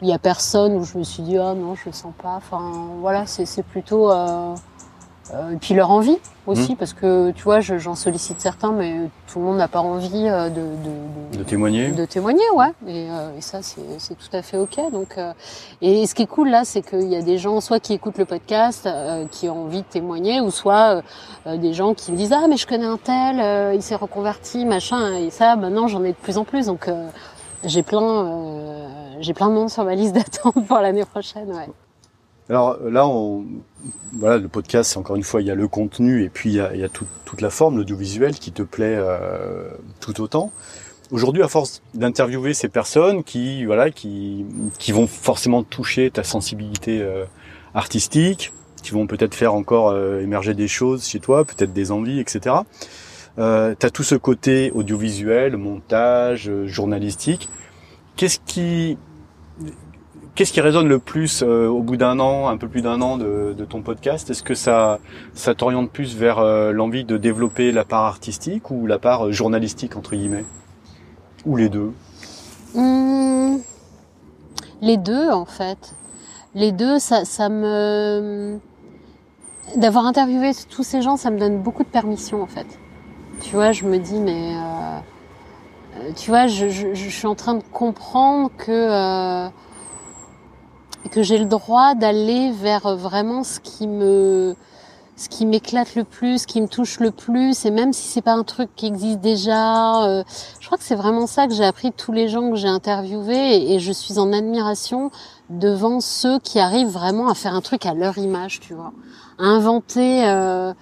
il y a personne où je me suis dit, ah non, je le sens pas. Enfin, voilà, c'est plutôt... Euh, et puis leur envie aussi, mmh. parce que tu vois, j'en sollicite certains, mais tout le monde n'a pas envie euh, de, de, de, de, témoigner. De témoigner, ouais. Et, euh, et ça, c'est tout à fait ok. Donc, euh, et ce qui est cool là, c'est qu'il y a des gens, soit qui écoutent le podcast, euh, qui ont envie de témoigner, ou soit des gens qui me disent ah mais je connais un tel, il s'est reconverti, machin. Et ça, maintenant, j'en ai de plus en plus. Donc, j'ai plein, j'ai plein de monde sur ma liste [laughs] d'attente pour l'année prochaine, ouais. Alors là, on, voilà, le podcast, encore une fois, il y a le contenu et puis il y a, il y a tout, toute la forme, l'audiovisuel qui te plaît euh, tout autant. Aujourd'hui, à force d'interviewer ces personnes qui, voilà, qui, qui vont forcément toucher ta sensibilité euh, artistique, qui vont peut-être faire encore euh, émerger des choses chez toi, peut-être des envies, etc. Euh, tu as tout ce côté audiovisuel, montage, journalistique. Qu'est-ce qui Qu'est-ce qui résonne le plus euh, au bout d'un an, un peu plus d'un an de, de, ton podcast? Est-ce que ça, ça t'oriente plus vers euh, l'envie de développer la part artistique ou la part euh, journalistique entre guillemets? Ou les deux? Mmh, Les deux en fait. les deux, ça, ça me d'avoir interviewé tous ces gens, ça me donne beaucoup de permission en fait. Tu vois, je me dis mais euh, euh, tu vois, je, je, je, suis en train de comprendre que euh, que j'ai le droit d'aller vers vraiment ce qui me ce qui m'éclate le plus, ce qui me touche le plus, et même si c'est pas un truc qui existe déjà, euh, je crois que c'est vraiment ça que j'ai appris de tous les gens que j'ai interviewés, et, je suis en admiration devant ceux qui arrivent vraiment à faire un truc à leur image, tu vois, à inventer, euh,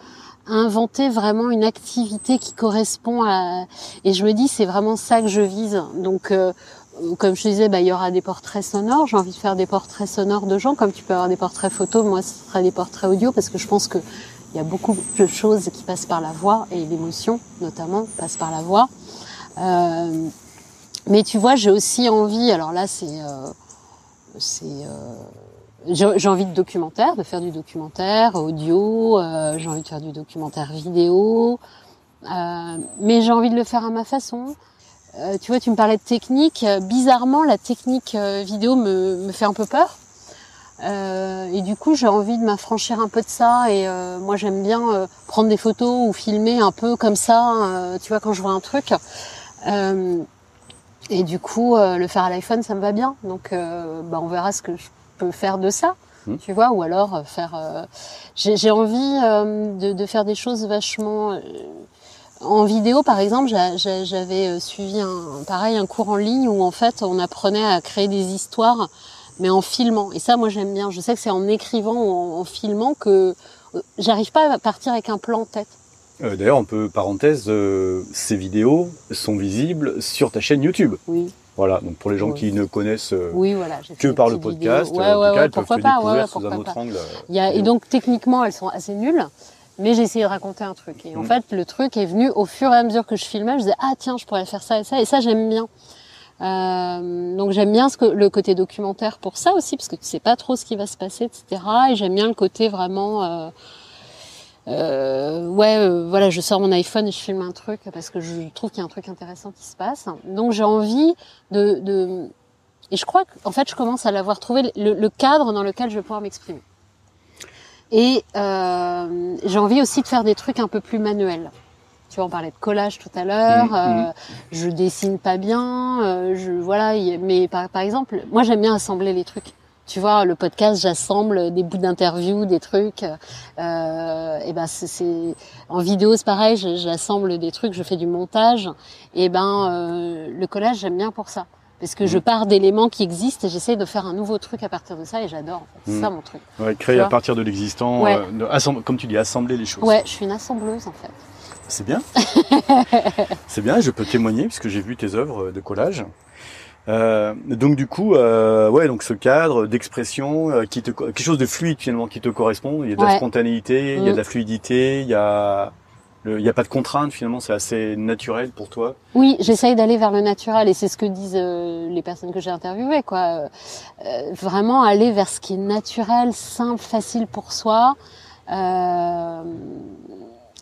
inventer vraiment une activité qui correspond à, et je me dis c'est vraiment ça que je vise, donc euh, comme je disais, bah, il y aura des portraits sonores. J'ai envie de faire des portraits sonores de gens, comme tu peux avoir des portraits photos. Moi, ce sera des portraits audio parce que je pense que il y a beaucoup de choses qui passent par la voix et l'émotion, notamment, passe par la voix. Euh, mais tu vois, j'ai aussi envie. Alors là, c'est, euh, c'est, euh, j'ai envie de documentaire, de faire du documentaire audio. Euh, j'ai envie de faire du documentaire vidéo. Euh, mais j'ai envie de le faire à ma façon. Euh, tu vois, tu me parlais de technique. Bizarrement, la technique euh, vidéo me, me, fait un peu peur. Euh, et du coup, j'ai envie de m'affranchir un peu de ça. Et euh, moi, j'aime bien euh, prendre des photos ou filmer un peu comme ça, tu vois, quand je vois un truc. et du coup, le faire à l'iPhone, ça me va bien. Donc, bah, on verra ce que je peux faire de ça. Mmh. Tu vois, ou alors faire. j'ai envie de, de, faire des choses vachement en vidéo, par exemple, j'avais euh, suivi un, pareil un cours en ligne où en fait on apprenait à créer des histoires, mais en filmant. Et ça, moi, j'aime bien. Je sais que c'est en écrivant ou en, filmant que euh, j'arrive pas à partir avec un plan en tête. Euh, D'ailleurs, on peut parenthèse, ces vidéos sont visibles sur ta chaîne YouTube. Oui. Voilà, donc pour les gens qui ne connaissent oui, voilà, que par le podcast, ouais, ouais, elles pourquoi peuvent pas, sous un autre angle. Il y a, et donc techniquement, elles sont assez nulles mais j'ai essayé de raconter un truc. Et en mm. fait, le truc est venu au fur et à mesure que je filmais. Je disais ah tiens, je pourrais faire ça et ça. Et ça, j'aime bien. Euh, donc j'aime bien ce que, le côté documentaire pour ça aussi, parce que tu sais pas trop ce qui va se passer, etc. Et j'aime bien le côté vraiment. Euh, euh, ouais, euh, voilà, je sors mon iPhone et je filme un truc parce que je trouve qu'il y a un truc intéressant qui se passe. Donc j'ai envie de, de, et je crois qu'en fait je commence à l'avoir trouvé le, le cadre dans lequel je vais pouvoir m'exprimer. Et euh, j'ai envie aussi de faire des trucs un peu plus manuels. Tu vois, on parlait de collage tout à l'heure. Mmh, je dessine pas bien. Euh, je voilà, mais par, par exemple, moi j'aime bien assembler les trucs. Tu vois, le podcast, j'assemble des bouts d'interviews, des trucs. Euh, et ben c'est en vidéo, c'est pareil. J'assemble des trucs, je fais du montage. Et ben euh, le collage, j'aime bien pour ça parce que je mm. pars d'éléments qui existent et j'essaie de faire un nouveau truc à partir de ça et j'adore. C'est mm. ça mon truc. Ouais, créer à partir de l'existant, euh, comme tu dis, assembler les choses. Ouais, je suis une assembleuse en fait. C'est bien. [laughs] c'est bien, je peux témoigner puisque j'ai vu tes œuvres de collage. Euh, donc du coup, euh, ouais, donc ce cadre d'expression euh, qui te quelque chose de fluide finalement qui te correspond. Il y a de la spontanéité, il y a de la mm. fluidité, il y a il n'y a pas de contrainte finalement, c'est assez naturel pour toi. Oui, j'essaye d'aller vers le naturel et c'est ce que disent euh, les personnes que j'ai interviewées, quoi. Euh, vraiment aller vers ce qui est naturel, simple, facile pour soi. Euh,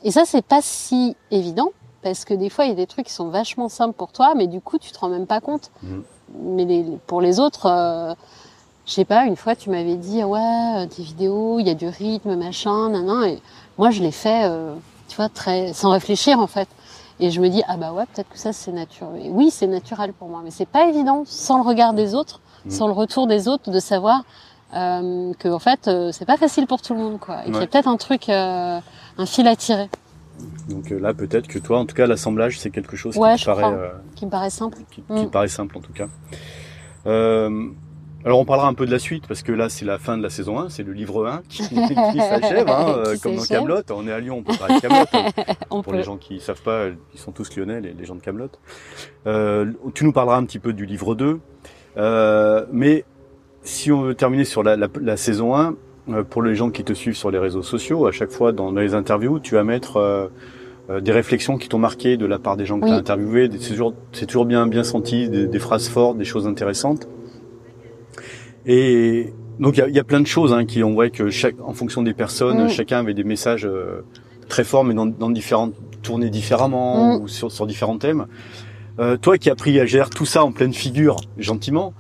et ça, c'est pas si évident parce que des fois, il y a des trucs qui sont vachement simples pour toi, mais du coup, tu te rends même pas compte. Mhm. Mais les, pour les autres, euh, je sais pas. Une fois, tu m'avais dit ouais, des vidéos, il y a du rythme, machin, nan, Et moi, je l'ai fait tu vois, très sans réfléchir en fait. Et je me dis ah bah ouais, peut-être que ça c'est naturel. Oui, c'est naturel pour moi, mais c'est pas évident sans le regard des autres, mm. sans le retour des autres, de savoir euh, que en fait euh, c'est pas facile pour tout le monde quoi, et qu'il y a peut-être un truc, euh, un fil à tirer. Donc là, peut-être que toi, en tout cas, l'assemblage, c'est quelque chose qui, te paraît, qui me paraît simple. Qui, qui, mm. paraît simple en tout cas. Euh, alors on parlera un peu de la suite parce que là c'est la fin de la saison 1, c'est le livre 1 [laughs] qui, s'achève, hein, [laughs] euh, comme dans Camelot. On est à Lyon, on peut parler de Camelot. [laughs] Pour les gens qui savent pas, ils sont tous lyonnais, les, les gens de Camelot. Euh, tu nous parleras un petit peu du livre 2, euh, mais si on veut terminer sur la, la, la saison 1, euh, pour les gens qui te suivent sur les réseaux sociaux, à chaque fois dans les interviews, tu vas mettre euh, des réflexions qui t'ont marqué de la part des gens que tu as interviewés. C'est toujours, bien, bien senti, des, des phrases fortes, des choses intéressantes. Et donc il y a, plein de choses hein, qui on voit que chaque, en fonction des personnes, mm. chacun avait des messages euh, très forts, mais dans, dans différentes tournées différemment mm. ou sur, sur, différents thèmes. Euh, toi qui as pris à gérer tout ça en pleine figure, gentiment,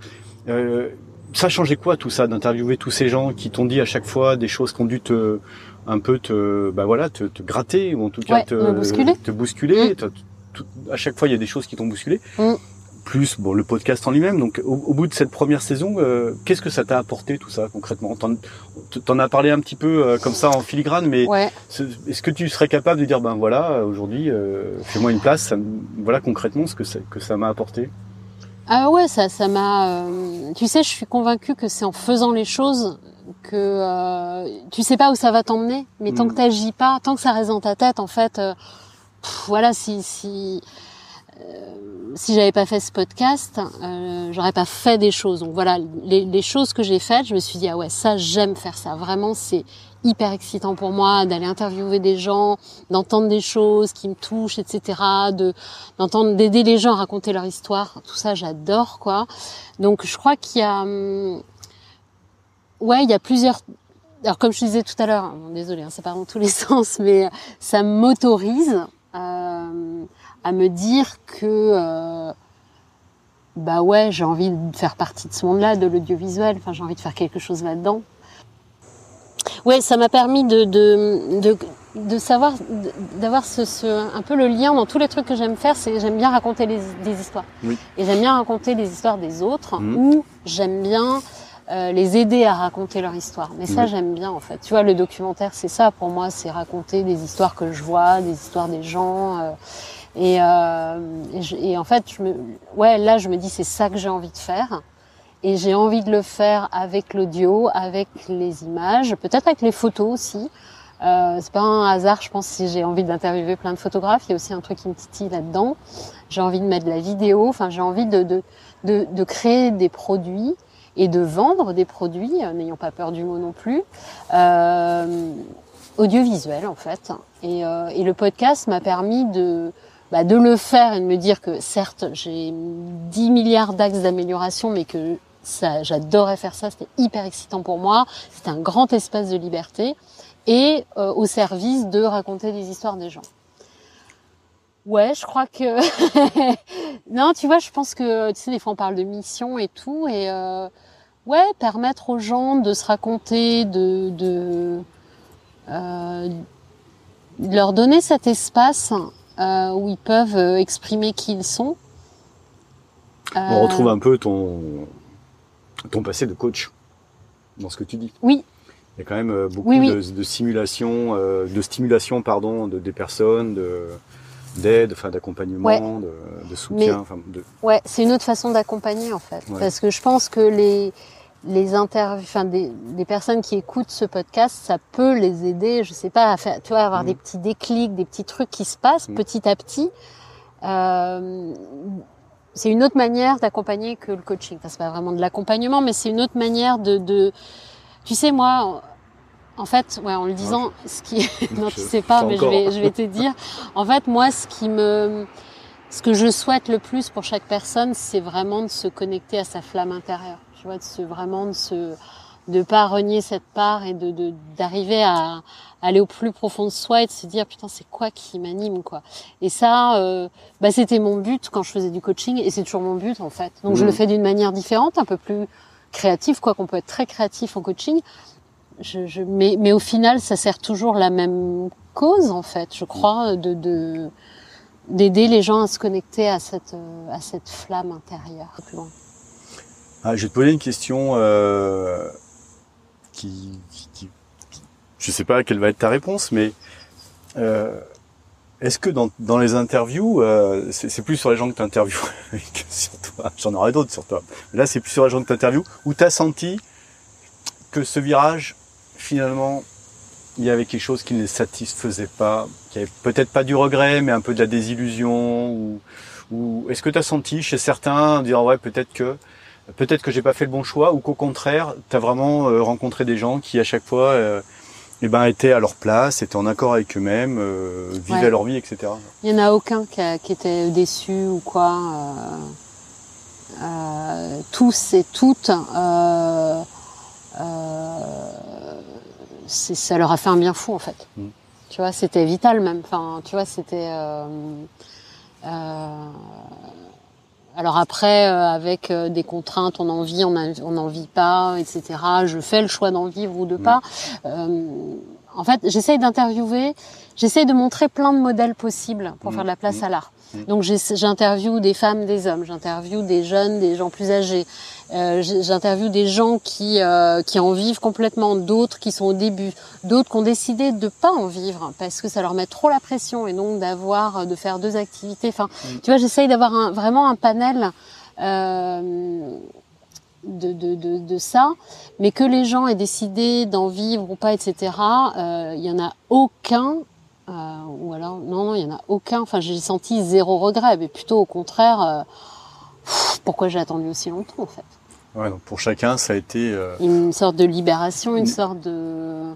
euh, ça a changé quoi tout ça d'interviewer tous ces gens qui t'ont dit à chaque fois des choses qui ont dû te un peu te bah voilà te, te gratter ou en tout cas te, bousculer. te bousculer? à chaque fois il y a des choses qui t'ont bousculé. Plus bon le podcast en lui-même. Donc au, bout de cette première saison, euh, qu'est-ce que ça t'a apporté tout ça concrètement? T'en, as parlé un petit peu euh, comme ça en filigrane, mais est-ce que tu serais capable de dire ben voilà aujourd'hui euh, fais-moi une place, ça, voilà concrètement ce que ça, que ça m'a apporté? Ah ouais, ça, ça m'a. tu sais, je suis convaincue que c'est en faisant les choses que euh, tu sais pas où ça va t'emmener, mais tant que mm. t'agis pas, tant que ça reste dans ta tête, en fait, euh, voilà, si si euh, si j'avais pas fait ce podcast, euh, j'aurais pas fait des choses. Donc voilà, les, les choses que j'ai faites, je me suis dit ah ouais, ça j'aime faire ça. Vraiment, c'est hyper excitant pour moi d'aller interviewer des gens, d'entendre des choses qui me touchent, etc. De d'entendre, d'aider les gens à raconter leur histoire. Tout ça, j'adore quoi. Donc je crois qu'il y a hum, ouais, il y a plusieurs. Alors comme je disais tout à l'heure, hein, désolé, hein, ça part dans tous les [laughs] sens, mais ça m'autorise euh, à me dire que euh, bah ouais, j'ai envie de faire partie de ce monde-là, de l'audiovisuel. Enfin, j'ai envie de faire quelque chose là-dedans. Ouais, ça m'a permis de, de, de, de savoir, d'avoir ce, ce, un peu le lien dans tous les trucs que j'aime faire. C'est j'aime bien raconter les, des histoires. Oui. Et j'aime bien raconter les histoires des autres. Mmh. Ou j'aime bien euh, les aider à raconter leur histoire. Mais ça, j'aime bien en fait. Tu vois, le documentaire, c'est ça pour moi, c'est raconter des histoires que je vois, des histoires des gens. Euh, et, euh, et, en fait, je me, ouais, là, je me dis, c'est ça que j'ai envie de faire. Et j'ai envie de le faire avec l'audio, avec les images, peut-être avec les photos aussi. Euh, c'est pas un hasard, je pense, si j'ai envie d'interviewer plein de photographes. Il y a aussi un truc qui me titille là-dedans. J'ai envie de mettre de la vidéo. Enfin, j'ai envie de, de, de, de, créer des produits et de vendre des produits, euh, n'ayant pas peur du mot non plus, euh, audiovisuels en fait. Et, euh, et le podcast m'a permis de, bah, de le faire et de me dire que certes j'ai 10 milliards d'axes d'amélioration, mais que ça, j'adorais faire ça, c'était hyper excitant pour moi, c'était un grand espace de liberté et euh, au service de raconter des histoires des gens. Ouais, je crois que [laughs] non, tu vois, je pense que tu sais des fois on parle de mission et tout et euh, ouais, permettre aux gens de se raconter, de de, euh, leur donner cet espace euh, où ils peuvent euh, exprimer qui ils sont. On retrouve un peu ton ton passé de coach dans ce que tu dis. Oui. Il y a quand même beaucoup De, de, simulation, de stimulation pardon, de des personnes, de d'aide, enfin d'accompagnement, de, de, soutien. enfin, de... Ouais, c'est une autre façon d'accompagner en fait, parce que je pense que les les interviews, enfin des, des, personnes qui écoutent ce podcast, ça peut les aider, je sais pas, à faire, tu vois, avoir des mm. petits déclics, des petits trucs qui se passent mm. petit à petit. Euh, c'est une autre manière d'accompagner que le coaching. Enfin, c'est pas vraiment de l'accompagnement, mais c'est une autre manière de, de, tu sais, moi, en fait, ouais, en le disant, ce qui, [laughs] non, tu sais pas, mais je vais, je vais te dire. En fait, moi, ce qui me, ce que je souhaite le plus pour chaque personne, c'est vraiment de se connecter à sa flamme intérieure. Tu vois, de se vraiment de se, de pas renier cette part et de d'arriver à, aller au plus profond de soi et de se dire putain c'est quoi qui m'anime quoi. Et ça, euh, bah c'était mon but quand je faisais du coaching et c'est toujours mon but en fait. Donc je le mmh. fais d'une manière différente, un peu plus créative quoi, qu'on peut être très créatif en coaching je, je, mais, mais au final, ça sert toujours la même cause, en fait, je crois, de, de d'aider les gens à se connecter à cette, à cette flamme intérieure. Plus loin. Ah, je vais te poser une question euh, qui, qui, qui, je sais pas quelle va être ta réponse, mais euh, est-ce que dans, dans les interviews, euh, c'est plus sur les gens que tu interviews [laughs] que sur toi, j'en aurais d'autres sur toi. Là, c'est plus sur les gens que tu interviews, où tu as senti que ce virage finalement, il y avait quelque chose qui ne les satisfaisait pas, qui avait peut-être pas du regret, mais un peu de la désillusion, ou, ou est-ce que tu as senti chez certains dire ouais peut-être que peut-être que j'ai pas fait le bon choix, ou qu'au contraire, tu as vraiment euh, rencontré des gens qui à chaque fois euh, eh ben, étaient à leur place, étaient en accord avec eux-mêmes, euh, vivaient leur vie, etc. Il y en a aucun qui, qui était déçu ou quoi. tous et toutes ça leur a fait un bien fou en fait. Mm. Tu vois, c'était vital même. Enfin, tu vois, c'était. Alors après, euh, avec euh, des contraintes, on en vit, on n'en vit pas, etc. Je fais le choix d'en vivre ou de pas. Euh, en fait, j'essaye d'interviewer, j'essaye de montrer plein de modèles possibles pour faire de la place à l'art. Donc j'interviewe des femmes, des hommes, j'interviewe des jeunes, des gens plus âgés, euh, j'interviewe des gens qui euh, qui en vivent complètement, d'autres qui sont au début, d'autres qui ont décidé de pas en vivre parce que ça leur met trop la pression et donc d'avoir de faire deux activités. Enfin, tu vois, j'essaye d'avoir un, vraiment un panel. Euh, de, de, de, de, ça, mais que les gens aient décidé d'en vivre ou pas, etc. Il y en a aucun euh, ou alors, non, non, il y en a aucun. Enfin, j'ai senti zéro regret, mais plutôt au contraire, euh, pourquoi j'ai attendu aussi longtemps en fait. Ouais, donc pour chacun, ça a été euh, une sorte de libération, une, sorte de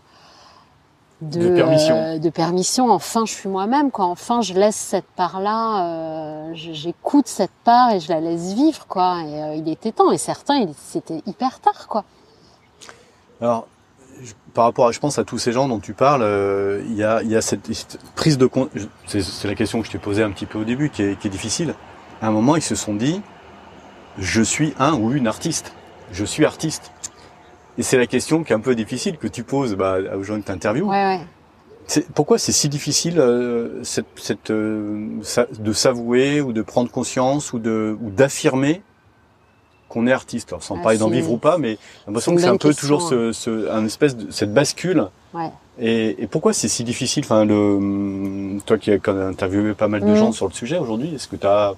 de, permission. Euh, de permission. Enfin, je suis moi-même. Quoi. Enfin, je laisse cette part-là. Euh, J'écoute cette part et je la laisse vivre. Quoi. Et il était temps. Et certains, c'était hyper tard. Quoi. Alors, par rapport à, je pense à tous ces gens dont tu parles, il y, a, y, a, cette, prise de compte. C'est la question que je t'ai posée un petit peu au début, qui est, qui est, difficile. À un moment, ils se sont dit, je suis un ou une artiste. Je suis artiste. Et c'est la question qui est un peu difficile que tu poses bah, aux gens que tu interviews. Ouais, ouais. Pourquoi c'est si difficile euh, cette, cette, euh, de s'avouer ou de prendre conscience ou de ou d'affirmer qu'on est artiste, alors sans ah, parler d'en vivre ou pas, mais j'ai l'impression que c'est un peu toujours ce, ce, un espèce de cette bascule. Ouais. Et, et, pourquoi c'est si difficile? Enfin, le, toi qui as interviewé pas mal de mm. gens sur le sujet aujourd'hui, est-ce que tu as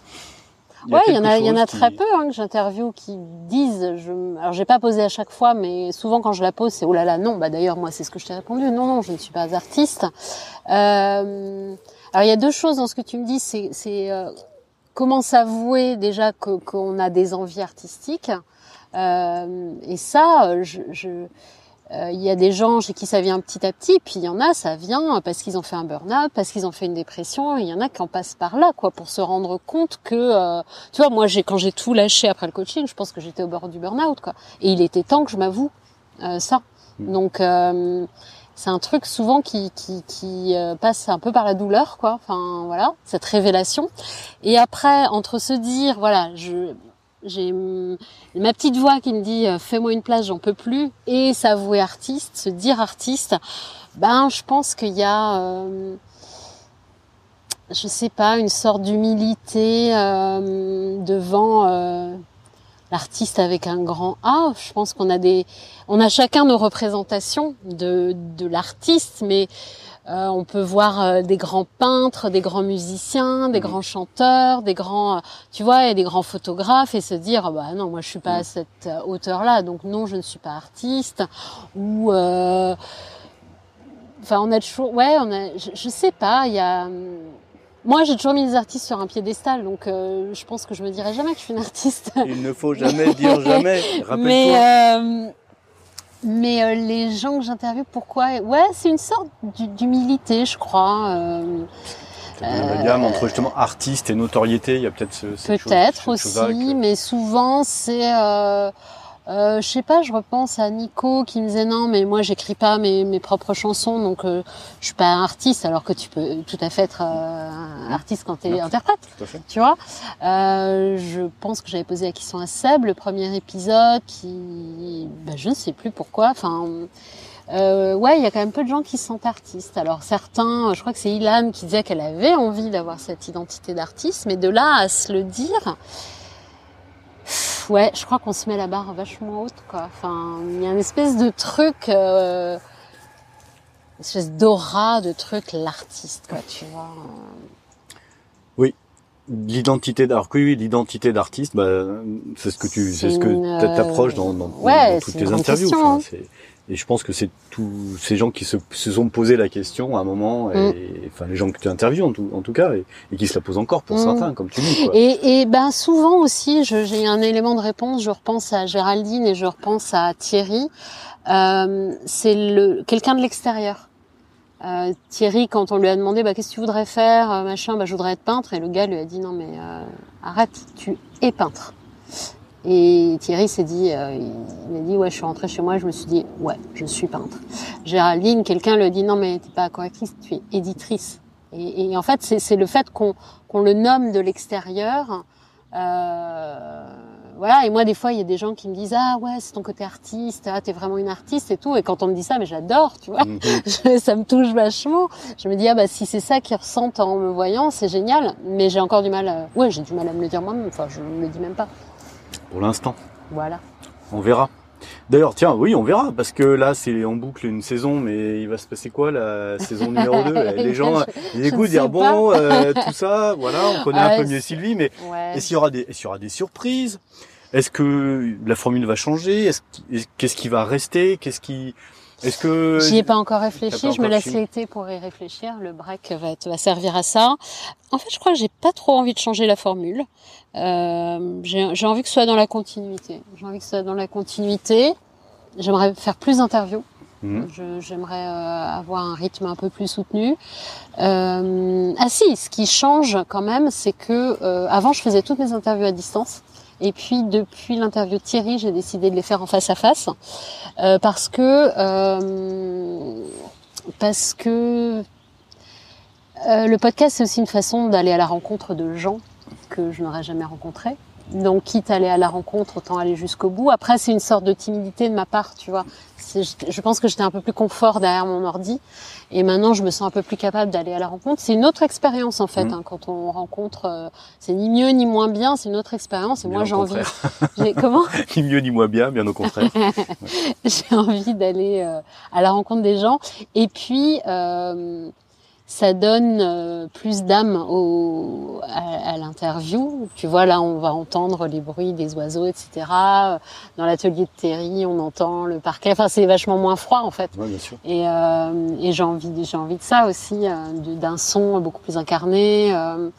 Ouais, il y en a, il y en a très peu hein, que j'interviewe qui disent. Je, alors j'ai pas posé à chaque fois, mais souvent quand je la pose, c'est oh là là non. Bah d'ailleurs moi c'est ce que je t'ai répondu. Non non, je ne suis pas artiste. Euh, alors il y a deux choses dans ce que tu me dis. C'est, c'est euh, comment s'avouer déjà qu'on a des envies artistiques. Euh, et ça, je, je euh, il y a des gens chez qui ça vient petit à petit, puis il y en a, ça vient parce qu'ils ont fait un burn-out, parce qu'ils ont fait une dépression. Il y en a qui en passent par là, quoi, pour se rendre compte que, euh, tu vois, moi, j'ai quand j'ai tout lâché après le coaching, je pense que j'étais au bord du burn-out, quoi. Et il était temps que je m'avoue euh, ça. Mmh. Donc, c'est un truc souvent qui, qui, qui euh, passe un peu par la douleur, quoi. Enfin voilà, cette révélation. Et après, entre se dire, voilà, je j'ai ma petite voix qui me dit euh, fais-moi une place, j'en peux plus, et s'avouer artiste, se dire artiste, ben je pense qu'il y a, euh, je sais pas, une sorte d'humilité euh, devant l'artiste avec un grand A. Je pense qu'on a des, on a chacun nos représentations de, de l'artiste, mais euh, on peut voir euh, des grands peintres, des grands musiciens, des mhm. grands chanteurs, des grands, euh, tu vois, et des grands photographes, et se dire, ah bah non, moi je suis pas à mhm. cette hauteur-là, donc non, je ne suis pas artiste. Ou, enfin, on a toujours, ouais, on a, je, je sais pas, il y a hum, moi, j'ai toujours mis les artistes sur un piédestal, donc euh, je pense que je me dirai jamais que je suis une artiste. Il ne faut jamais dire jamais. [laughs] Mais euh, mais euh, les gens que j'interviewe, pourquoi Ouais, c'est une sorte d'humilité, je crois. Euh, la gamme entre justement artiste et notoriété, il y a peut-être ce, peut-être aussi, mais souvent c'est euh, je sais pas, je repense à Nico qui me disait non, mais moi j'écris pas mes, mes propres chansons, donc euh, je suis pas un artiste, alors que tu peux tout à fait être euh, artiste quand tu es interprète. Tu vois euh, Je pense que j'avais posé la question à Seb, le premier épisode, qui, ben, je ne sais plus pourquoi. Enfin, euh, ouais, il y a quand même peu de gens qui sont artistes. Alors certains, je crois que c'est Ilan qui disait qu'elle avait envie d'avoir cette identité d'artiste, mais de là à se le dire ouais, je crois qu'on se met la barre vachement haute, quoi. Enfin, il y a une espèce de truc, euh, une espèce d'aura de truc, l'artiste, quoi, tu vois. Oui, l'identité d'art, oui, l'identité d'artiste, bah, c'est ce que tu, c'est ce que t'approches dans, dans, dans, toutes tes interviews. Enfin, hein. Et je pense que c'est tous ces gens qui se, se, sont posé la question à un moment, et, mm. enfin les gens que tu interviews en tout, en tout cas, et, qui se la posent encore pour mm. certains, comme tu dis. Quoi. Et, et ben souvent aussi, j'ai un élément de réponse. Je repense à Géraldine et je repense à Thierry. Euh, c'est le quelqu'un de l'extérieur. Euh, Thierry, quand on lui a demandé, bah, qu'est-ce que tu voudrais faire, euh, machin, bah, je voudrais être peintre, et le gars lui a dit, non mais euh, arrête, tu es peintre. Et Thierry s'est dit, euh, il m'a dit, ouais, je suis rentrée chez moi, je me suis dit, ouais, je suis peintre. Géraldine, quelqu'un a dit, non, mais t'es pas correctrice, tu es éditrice. Et, et en fait, c'est le fait qu'on qu'on le nomme de l'extérieur Euh, voilà. Et moi, des fois, il y a des gens qui me disent ah ouais, c'est ton côté artiste, ah t'es vraiment une artiste et tout. Et quand on me dit ça, mais j'adore, tu vois, Mhm. [laughs] ça me touche vachement. Je me dis ah bah si c'est ça qu'ils ressentent en me voyant, c'est génial. Mais j'ai encore du mal. À... Ouais, j'ai du mal à me le dire moi-même. Enfin, je me le dis même pas. Pour l'instant, Voilà. on verra. D'ailleurs, tiens, oui, on verra, parce que là, c'est en boucle une saison, mais il va se passer quoi la saison numéro 2 [laughs] Les gens, ils écoutent, dire bon, euh, tout ça, voilà, on connaît un peu mieux Sylvie, mais Ouais. est-ce qu'il y aura des, est-ce qu'il y aura des surprises? Est-ce que la formule va changer? Est-ce qu'- qu'est-ce qui va rester? Qu'est-ce qui, est-ce que J'y ai pas encore réfléchi, pas je me laisse l'été pour y réfléchir. Le break va, va servir à ça. En fait, je crois que j'ai pas trop envie de changer la formule. Euh, j'ai envie que ce soit dans la continuité. J'ai envie que ce soit dans la continuité. J'aimerais faire plus d'interviews. Je- J'aimerais euh, avoir un rythme un peu plus soutenu. Euh, ah si, ce qui change quand même, c'est que euh, avant je faisais toutes mes interviews à distance. Et puis depuis l'interview de Thierry, j'ai décidé de les faire en face à face euh, parce que euh, parce que euh, le podcast c'est aussi une façon d'aller à la rencontre de gens que je n'aurais jamais rencontrés. Donc quitte à aller à la rencontre, autant aller jusqu'au bout. Après c'est une sorte de timidité de ma part, tu vois. Je, pense que j'étais un peu plus confort derrière mon ordi et maintenant je me sens un peu plus capable d'aller à la rencontre. C'est une autre expérience en fait Mhm. hein, quand on rencontre. euh, c'est ni mieux ni moins bien, c'est une autre expérience. Et Bien moi j'ai envie. [laughs] Comment [laughs] ni mieux ni moins bien, bien au contraire. [laughs] j'ai envie d'aller euh, à la rencontre des gens. Et puis, euh, ça donne euh, plus d'âme au, à, à l'interview. Tu vois, là, on va entendre les bruits des oiseaux, etc. Dans l'atelier de Terry, on entend le parquet. Enfin, c'est vachement moins froid, en fait. Ouais, bien sûr. Et, euh, et j'ai envie, j'ai envie de ça aussi, euh, d'un son beaucoup plus incarné. euh,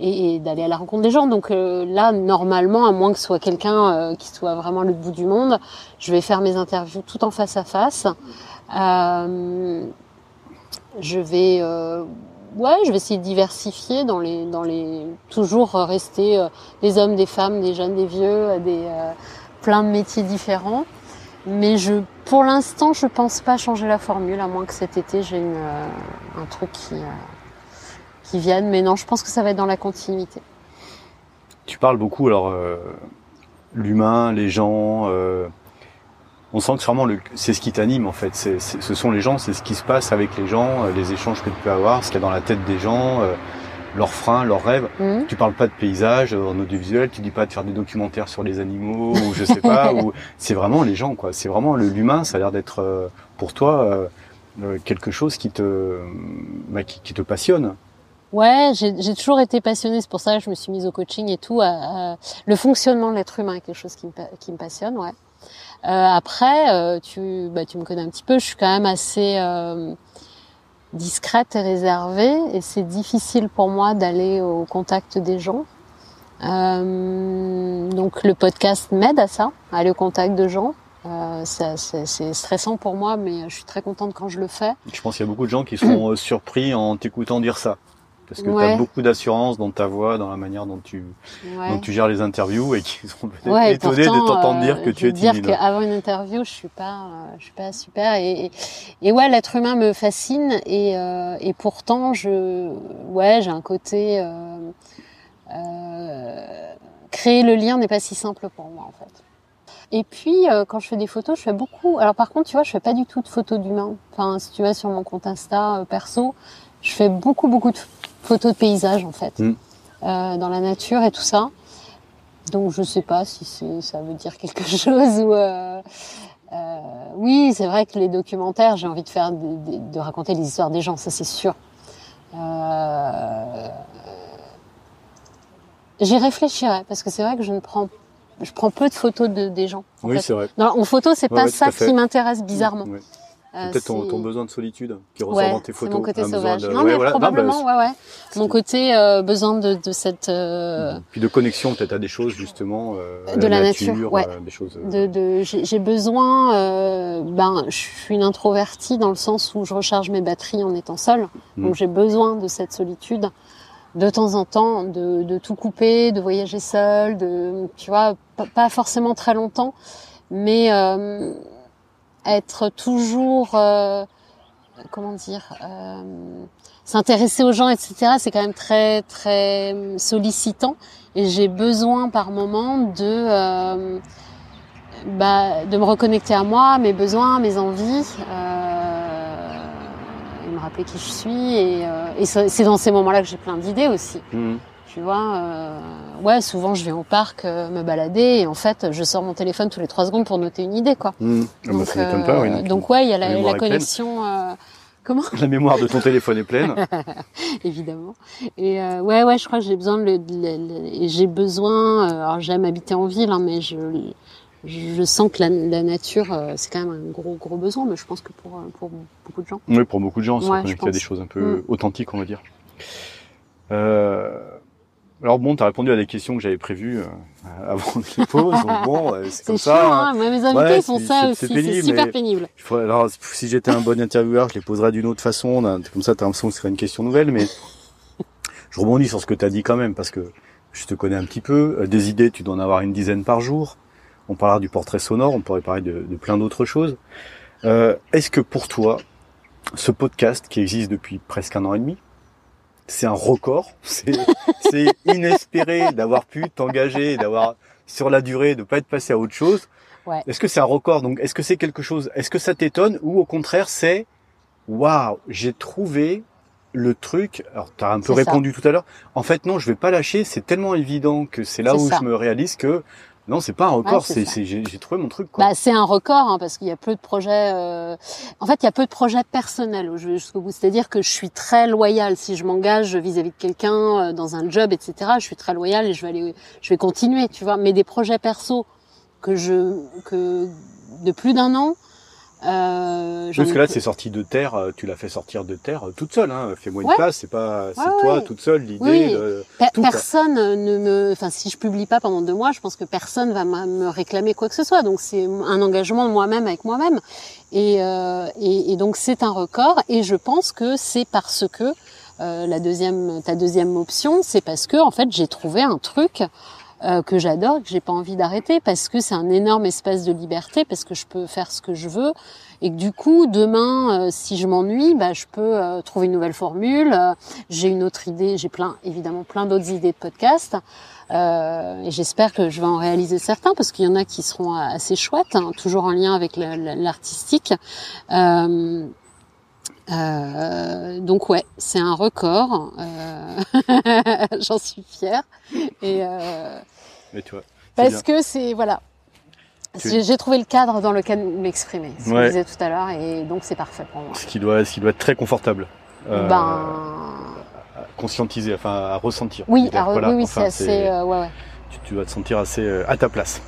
et, et d'aller à la rencontre des gens. Donc euh, là, normalement, à moins que ce soit quelqu'un euh, qui soit vraiment l'autre bout du monde, je vais faire mes interviews tout en face à face. Euh, je vais, euh, ouais, je vais essayer de diversifier dans les, dans les, toujours rester euh, des hommes, des femmes, des jeunes, des vieux, euh, des euh, plein de métiers différents. Mais je, pour l'instant, je pense pas changer la formule, à moins que cet été j'ai une, euh, un truc qui, euh, qui vienne. Mais non, je pense que ça va être dans la continuité. Tu parles beaucoup, alors, l'humain, les gens, on sent que vraiment le, c'est ce qui t'anime en fait. C'est, ce sont les gens, c'est ce qui se passe avec les gens, euh, les échanges que tu peux avoir, ce qu'il y a dans la tête des gens, euh, leurs freins, leurs rêves. Mhm. Tu parles pas de paysage euh, en audiovisuel, tu dis pas de faire des documentaires sur les animaux ou je sais pas. [laughs] ou c'est vraiment les gens quoi. C'est vraiment l'humain. Ça a l'air d'être euh, pour toi euh, euh, quelque chose qui te bah, qui, qui te passionne. Ouais, j'ai toujours été passionnée, c'est pour ça que je me suis mise au coaching et tout. à- à- le fonctionnement de l'être humain est quelque chose qui me, qui me passionne, ouais. Euh, après, euh, tu, bah, tu me connais un petit peu, je suis quand même assez euh, discrète et réservée, et c'est difficile pour moi d'aller au contact des gens. Euh, donc le podcast m'aide à ça, à aller au contact de gens. Euh, c'est stressant pour moi, mais je suis très contente quand je le fais. Je pense qu'il y a beaucoup de gens qui euh, surpris en t'écoutant dire ça. Parce que tu as beaucoup d'assurance dans ta voix, dans la manière dont tu, Ouais. dont tu gères les interviews et qui sont peut-être Ouais, étonnés pourtant, de t'entendre euh, dire que je tu es dire timide. qu'avant une interview, je suis pas, euh, je suis pas super. Et, et, et ouais, l'être humain me fascine. Et, euh, et pourtant, je, ouais, j'ai un côté. Euh, euh, créer le lien n'est pas si simple pour moi en fait. Et puis euh, quand je fais des photos, je fais beaucoup. Alors par contre, tu vois, je fais pas du tout de photos d'humains. Enfin, si tu vas sur mon compte Insta euh, perso, je fais beaucoup beaucoup de photos de paysages en fait, Mm. euh, dans la nature et tout ça. Donc je sais pas si ça veut dire quelque [laughs] chose ou. Euh, euh, oui, c'est vrai que les documentaires, j'ai envie de faire, des- de raconter les histoires des gens, ça c'est sûr. Euh, J'y réfléchirai parce que c'est vrai que je ne prends, je prends peu de photos de, des gens. en Oui, c'est vrai. Non, en photo, c'est Ouais, pas ouais, ça qui m'intéresse bizarrement. Euh, Peut-être ton, ton besoin de solitude qui ressort Ouais, dans tes photos. mon côté sauvage. de- Non, ouais, mais voilà. Non, bah, probablement, ouais, ouais. Mon côté euh, besoin de, de cette, euh, Puis de connexion peut-être à des choses justement, euh, De la nature, ouais. euh, des choses. euh, de, de j'ai besoin. euh, ben, je suis une introvertie dans le sens où je recharge mes batteries en étant seule. Mm. Donc j'ai besoin de cette solitude de temps en temps, de, de tout couper, de voyager seule, de, tu vois, pas, pas forcément très longtemps, mais euh, être toujours, euh, comment dire, euh, s'intéresser aux gens, etc. C'est quand même très très sollicitant et j'ai besoin par moment de euh, bah, de me reconnecter à moi, mes besoins, mes envies, euh, et me rappeler qui je suis. Et, euh, et c'est dans ces moments-là que j'ai plein d'idées aussi. Mhm. Tu vois, euh, ouais, souvent je vais au parc euh, me balader et en fait je sors mon téléphone tous les trois secondes pour noter une idée, quoi. Mhm. Ah bah, donc, ça m'étonne pas, oui, euh, donc, donc ouais, il y a la, la connexion. euh, comment [laughs] La mémoire de ton téléphone est pleine. [laughs] évidemment. Et euh, ouais, ouais, je crois que j'ai besoin de, le- de le- et j'ai besoin. euh, alors j'aime habiter en ville, hein, mais je je sens que la, la nature, euh, c'est quand même un gros gros besoin. Mais je pense que pour pour beaucoup de gens. Oui, pour beaucoup de gens, se Ouais, je à des choses un peu Mm. authentiques, on va dire. Euh, alors bon, tu as répondu à des questions que j'avais prévues euh, [laughs] avant je les pose. donc bon, euh, c'est comme chiant, ça. hein. hein. Moi, mes invités Ouais, font c'est- ça aussi. super pénible. Alors, si j'étais un bon intervieweur, je les poserais d'une autre façon. Comme ça, tu as l'impression que ce serait une question nouvelle. Mais je rebondis sur ce que tu as dit quand même, parce que je te connais un petit peu. Euh, Des idées, tu dois en avoir une dizaine par jour. On parlera du portrait sonore, on pourrait parler de, de plein d'autres choses. Euh, Est-ce que pour toi, ce podcast qui existe depuis presque un an et demi, c'est un record [laughs] C'est inespéré d'avoir pu t'engager, d'avoir sur la durée, de pas être passé à autre chose. Ouais. Est-ce que c'est un record? Donc, est-ce que c'est quelque chose Est-ce que ça t'étonne? Ou au contraire c'est waouh, j'ai trouvé le truc. Alors, tu as un peu ça. répondu tout à l'heure. En fait, non, je vais pas lâcher. C'est tellement évident que c'est là où ça. je me réalise que non, c'est pas un record. Ouais, c'est j'ai trouvé mon truc. Quoi. Bah, c'est un record hein, parce qu'il y a peu de projets. euh, En fait, il y a peu de projets personnels jusqu'au bout. C'est-à-dire que je suis très loyale si je m'engage vis-à-vis de quelqu'un euh, dans un job, etc. Je suis très loyale et je vais aller, je vais continuer, tu vois. Mais des projets perso que je que de plus d'un an. Euh, Parce que là, c'est sorti de terre. euh, Tu l'as fait sortir de terre euh, toute seule. Hein. Fais-moi une Ouais. place. C'est pas, c'est Ouais, toi ouais. toute seule l'idée. Oui, Pe- tout, quoi. personne ne me, enfin, si je publie pas pendant deux mois, je pense que personne va me me réclamer quoi que ce soit. Donc c'est un engagement moi-même avec moi-même, et, euh, et, et donc c'est un record. Et je pense que c'est parce que euh, la deuxième, ta deuxième option, c'est parce que en fait j'ai trouvé un truc euh, que j'adore, que j'ai pas envie d'arrêter, parce que c'est un énorme espace de liberté, parce que je peux faire ce que je veux, et que du coup demain, euh, si je m'ennuie, bah je peux euh, trouver une nouvelle formule. euh, j'ai une autre idée, j'ai plein, évidemment, plein d'autres idées de podcast. Euh, et j'espère que je vais en réaliser certains parce qu'il y en a qui seront assez chouettes, hein, toujours en lien avec la- la- l'artistique. Euh, donc ouais, c'est un record. Euh, [laughs] J'en suis fière. Et euh, Mais parce que c'est voilà. J'ai trouvé le cadre dans lequel m'exprimer, ce que Ouais. je disais tout à l'heure, et donc c'est parfait pour moi. Ce qui doit, ce qui doit être très confortable. euh, ben à conscientiser, enfin à ressentir. oui, à re- voilà, oui, oui, enfin, c'est assez. euh, ouais, ouais. tu, tu vas te sentir assez euh, à ta place.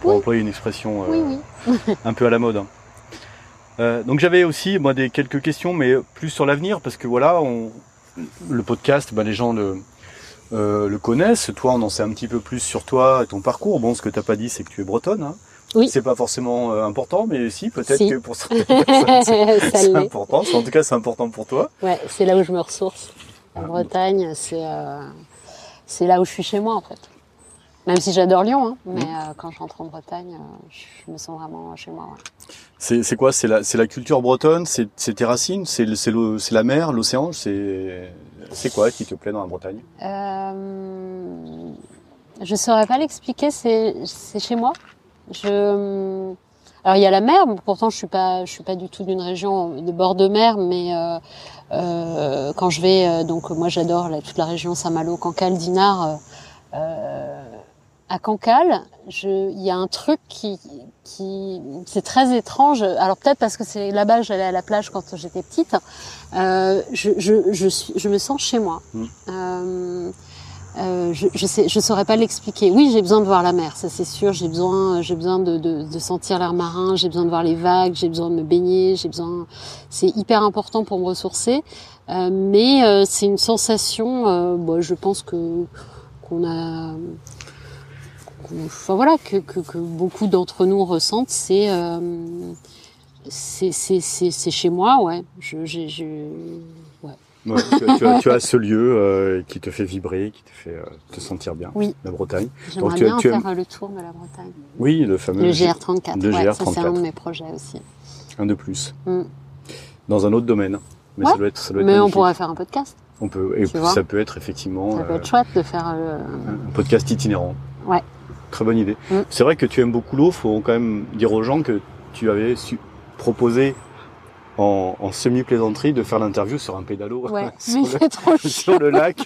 Pour Oui. employer une expression euh, Oui, oui. [laughs] un peu à la mode. hein. Euh, donc j'avais aussi moi des quelques questions, mais plus sur l'avenir parce que voilà, on, le podcast, bah, les gens le euh, le connaissent. Toi, on en sait un petit peu plus sur toi et ton parcours. Bon, ce que t'as pas dit, c'est que tu es bretonne. Hein. Oui. C'est pas forcément euh, important, mais si, peut-être Si. que pour certaines [laughs] [laughs] personnes, c'est- important. En tout cas, c'est important pour toi. Ouais, c'est là où je me ressource. La Ah. Bretagne, c'est euh, c'est là où je suis chez moi en fait. Même si j'adore Lyon, hein, mais Mhm. euh, quand je rentre en Bretagne, je me sens vraiment chez moi. ouais. C'est quoi? C'est la, la culture bretonne? C'est tes racines? C'est la mer, l'océan? C'est quoi qui te plaît dans la Bretagne? Euh, je saurais pas l'expliquer, c'est chez moi. Je alors il y a la mer, pourtant je suis pas suis pas du tout d'une région de bord de mer, mais euh, euh, quand je vais euh, donc moi j'adore toute la région Saint-Malo, Cancale, Dinard. euh, euh, à Cancale, je, il y a un truc qui, qui, c'est très étrange. Alors peut-être parce que c'est là-bas, j'allais à la plage quand j'étais petite. Euh, je, je, je suis, je me sens chez moi. Mm. Euh, euh, je, je sais, je saurais pas l'expliquer. Oui, j'ai besoin de voir la mer, ça c'est sûr. J'ai besoin, j'ai besoin de, de, de sentir l'air marin. J'ai besoin de voir les vagues. J'ai besoin de me baigner. J'ai besoin. C'est hyper important pour me ressourcer. Euh, mais euh, c'est une sensation. Euh, bon, je pense que qu'on a enfin voilà que, que, que beaucoup d'entre nous ressentent c'est euh, c'est c'est c'est c'est chez moi ouais je j'ai je ouais Ouais, tu, as, tu as- tu as ce lieu euh, qui te fait vibrer, qui te fait euh, te sentir bien. Oui. La Bretagne. j'aimerais tu- bien tu faire aimes- euh, le tour de la Bretagne Oui, le fameux le GR34 le ouais, ça c'est GR34. un de mes projets aussi un de plus. Mm. Dans un autre domaine. mais Ouais. ça doit être, ça doit être Mais on pourrait faire un podcast. On peut, et ça peut être effectivement Ça peut être chouette de faire. un podcast itinérant. Ouais. Très bonne idée. Mm. C'est vrai que tu aimes beaucoup l'eau. Faut quand même dire aux gens que tu avais su proposé en, en semi-plaisanterie de faire l'interview sur un pédalo Ouais, [laughs] [laughs] sur, le, trop sur le lac,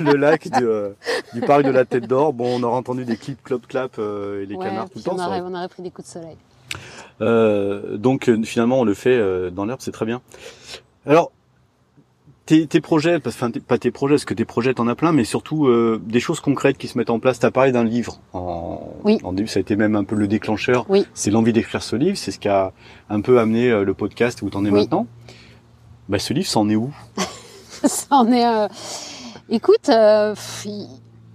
le lac du, euh, du parc de la Tête d'Or. Bon, on aura entendu des clips clop clap euh, et les Ouais, canards tout le temps. on, aurait- on aurait pris des coups de soleil. Euh, donc euh, finalement, on le fait euh, dans l'herbe, c'est très bien. Alors, tes, tes projets, parce- enfin tes- pas tes projets, parce que tes projets t'en as plein, mais surtout euh, des choses concrètes qui se mettent en place. T'as parlé d'un livre. En, Oui. en début, ça a été même un peu le déclencheur. Oui. C'est l'envie d'écrire ce livre. C'est ce qui a un peu amené euh, le podcast où t'en es Oui. maintenant. Bah, ce livre, c'en est où? [laughs] Ça en est. euh, Écoute, euh,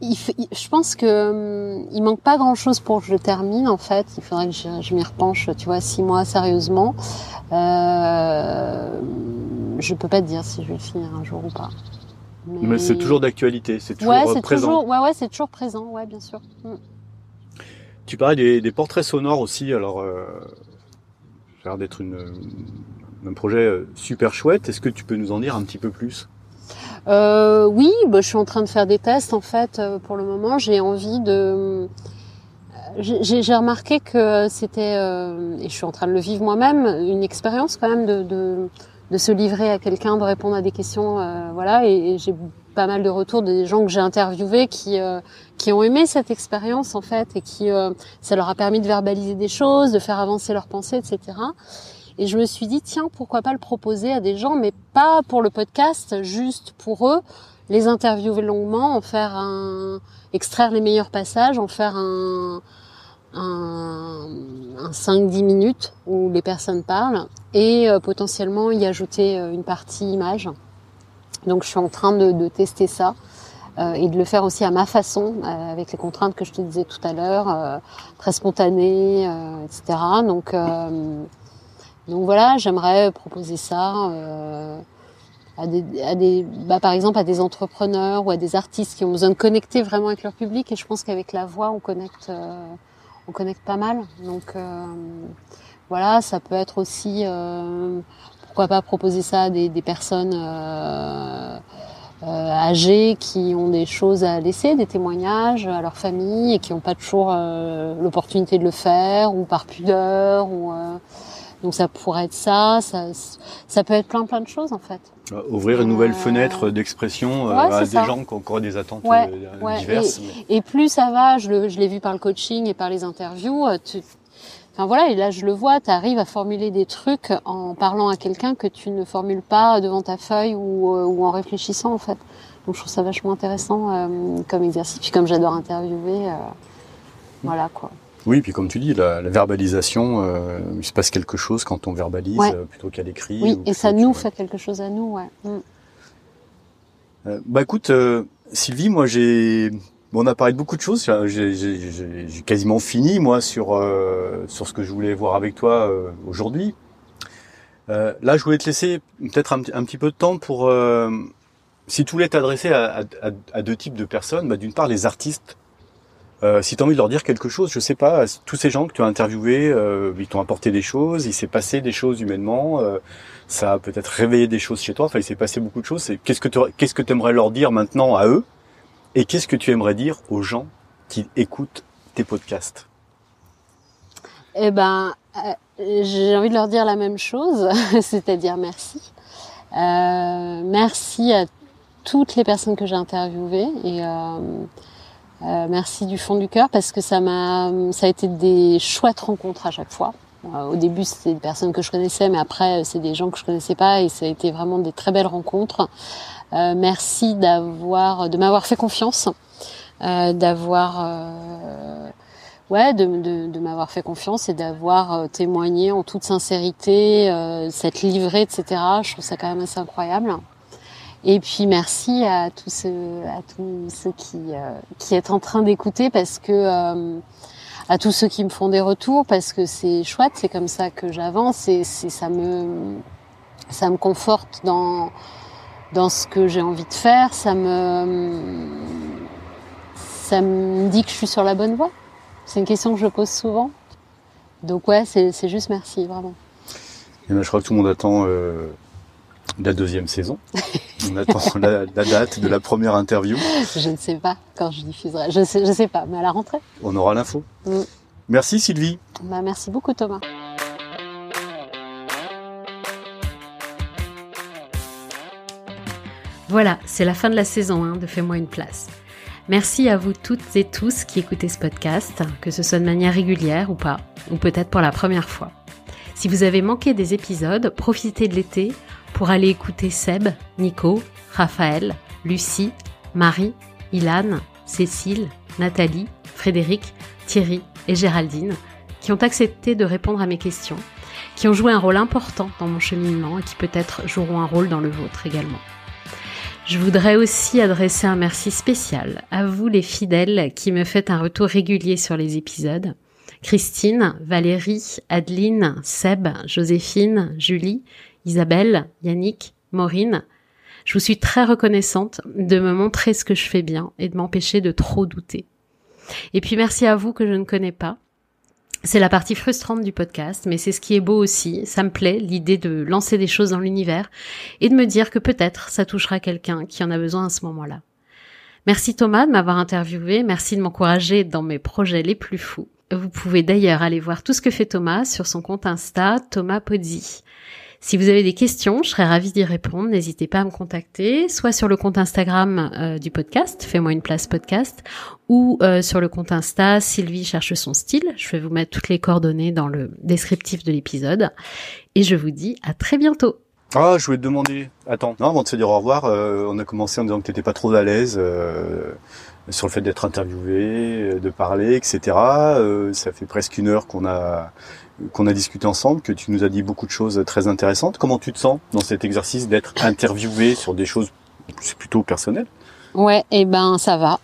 il- il je pense que hum, il manque pas grand chose pour que je termine. En fait, il faudrait que je, je m'y repenche. Tu vois, six mois sérieusement. Euh, je peux pas te dire si je vais le finir un jour ou pas. Mais c'est toujours d'actualité. C'est toujours Ouais, euh, présent. toujours. Ouais, ouais, c'est toujours présent. Ouais, bien sûr. Mm. Tu parlais des, des portraits sonores aussi. Alors, euh, ça a l'air d'être un projet euh, super chouette. Est-ce que tu peux nous en dire un petit peu plus? Euh, oui, bah, je suis en train de faire des tests en fait. euh, Pour le moment, j'ai envie de. euh, J'ai remarqué que c'était, euh, et je suis en train de le vivre moi-même, une expérience quand même de, de, de se livrer à quelqu'un, de répondre à des questions, euh, voilà. Et, et j'ai pas mal de retours des gens que j'ai interviewés qui euh, qui ont aimé cette expérience en fait et qui ça leur a permis de verbaliser des choses, de faire avancer leurs pensées, etc. Et je me suis dit, tiens, pourquoi pas le proposer à des gens, mais pas pour le podcast, juste pour eux, les interviewer longuement, en faire un, extraire les meilleurs passages, en faire un, un, un 5-10 minutes où les personnes parlent et euh, potentiellement y ajouter euh, une partie image. Donc je suis en train de, tester ça. euh, et de le faire aussi à ma façon, avec les contraintes que je te disais tout à l'heure, très spontanées, etc. Donc, donc voilà, j'aimerais proposer ça euh, à des, bah, par exemple à des entrepreneurs ou à des artistes qui ont besoin de connecter vraiment avec leur public. Et je pense qu'avec la voix, on connecte, euh, on connecte pas mal. Donc euh, voilà, ça peut être aussi, pourquoi pas proposer ça à des, personnes euh, âgées qui ont des choses à laisser, des témoignages à leur famille et qui n'ont pas toujours euh, l'opportunité de le faire ou par pudeur ou euh, donc ça pourrait être ça, ça, ça peut être plein plein de choses en fait. Euh, Ouvrir une nouvelle Euh, fenêtre d'expression euh, ouais, à des ça. gens qui ont encore des attentes Ouais, euh, ouais, diverses. Et plus ça va, je l'ai vu par le coaching et par les interviews, tu, enfin voilà, et là je le vois, tu arrives à formuler des trucs en parlant à quelqu'un que tu ne formules pas devant ta feuille ou, euh, ou en réfléchissant en fait. Donc je trouve ça vachement intéressant euh, comme exercice. Puis comme j'adore interviewer, euh, voilà quoi. Oui, puis comme tu dis, la, la verbalisation, euh, il se passe quelque chose quand on verbalise Ouais. euh, plutôt qu'à l'écrit. Oui, ou et ça nous que- fait quelque chose à nous, ouais. Mm. Euh, bah écoute, euh, Sylvie, moi j'ai, bon, on a parlé de beaucoup de choses. J'ai- quasiment fini moi sur sur ce que je voulais voir avec toi aujourd'hui. Là, je voulais te laisser peut-être un, petit- un petit peu de temps pour, si tu voulais t'adresser à, à- à deux types de personnes. Bah, d'une part, les artistes. Euh, si tu as envie de leur dire quelque chose, je sais pas, tous ces gens que tu as interviewés, euh, ils t'ont apporté des choses, il s'est passé des choses humainement, euh, ça a peut-être réveillé des choses chez toi, enfin il s'est passé beaucoup de choses. Qu'est-ce que tu qu'est-ce que aimerais leur dire maintenant à eux et qu'est-ce que tu aimerais dire aux gens qui écoutent tes podcasts? Eh ben, euh, j'ai envie de leur dire la même chose, [laughs] c'est-à-dire merci. Merci à toutes les personnes que j'ai interviewées et euh, merci du fond du cœur parce que ça m'a, ça a été des chouettes rencontres à chaque fois. Euh, au début, c'était des personnes que je connaissais, mais après, c'est des gens que je connaissais pas et ça a été vraiment des très belles rencontres. Euh, merci d'avoir, de m'avoir fait confiance, d'avoir ouais, de, de, m'avoir fait confiance et d'avoir témoigné en toute sincérité, cette livrée, etc. Je trouve ça quand même assez incroyable. Et puis merci à tous ceux, à tous ceux qui, euh, qui êtes en train d'écouter parce que euh, à tous ceux qui me font des retours parce que c'est chouette, c'est comme ça que j'avance et ça me ça me conforte dans dans ce que j'ai envie de faire, ça me ça me dit que je suis sur la bonne voie. C'est une question que je pose souvent. Donc ouais, c'est juste merci, vraiment. Et ben, je crois que tout le monde attend euh, la deuxième saison. On attend [laughs] la, date de la première interview. Je ne sais pas quand je diffuserai. Je sais, je sais pas, mais à la rentrée. On aura l'info. Mm. Merci Sylvie. Bah, merci beaucoup Thomas. Voilà, c'est la fin de la saison 1 de Fais-moi une place. Merci à vous toutes et tous qui écoutez ce podcast, que ce soit de manière régulière ou pas, ou peut-être pour la première fois. Si vous avez manqué des épisodes, profitez de l'été pour aller écouter Seb, Nico, Raphaël, Lucie, Marie, Ilan, Cécile, Nathalie, Frédéric, Thierry et Géraldine, qui ont accepté de répondre à mes questions, qui ont joué un rôle important dans mon cheminement et qui peut-être joueront un rôle dans le vôtre également. Je voudrais aussi adresser un merci spécial à vous les fidèles qui me faites un retour régulier sur les épisodes. Christine, Valérie, Adeline, Seb, Joséphine, Julie, Isabelle, Yannick, Maureen. Je vous suis très reconnaissante de me montrer ce que je fais bien et de m'empêcher de trop douter. Et puis merci à vous que je ne connais pas c'est la partie frustrante du podcast, mais c'est ce qui est beau aussi. Ça me plaît, l'idée de lancer des choses dans l'univers et de me dire que peut-être ça touchera quelqu'un qui en a besoin à ce moment-là. Merci Thomas de m'avoir interviewé, merci de m'encourager dans mes projets les plus fous. Vous pouvez d'ailleurs aller voir tout ce que fait Thomas sur son compte Insta, Thomas Pozzi. Si vous avez des questions, je serais ravie d'y répondre. N'hésitez pas à me contacter, soit sur le compte Instagram euh, du podcast, fais-moi une place podcast, ou euh, sur le compte Insta, Sylvie cherche son style. Je vais vous mettre toutes les coordonnées dans le descriptif de l'épisode. Et je vous dis à très bientôt. Ah, je voulais te demander. Attends, non, avant de se dire au revoir, euh, on a commencé en disant que tu n'étais pas trop à l'aise sur le fait d'être interviewé, de parler, etc. ça fait presque une heure qu'on a qu'on a discuté ensemble, que tu nous as dit beaucoup de choses très intéressantes. Comment tu te sens dans cet exercice d'être interviewé sur des choses plutôt personnelles Ouais, et eh ben ça va,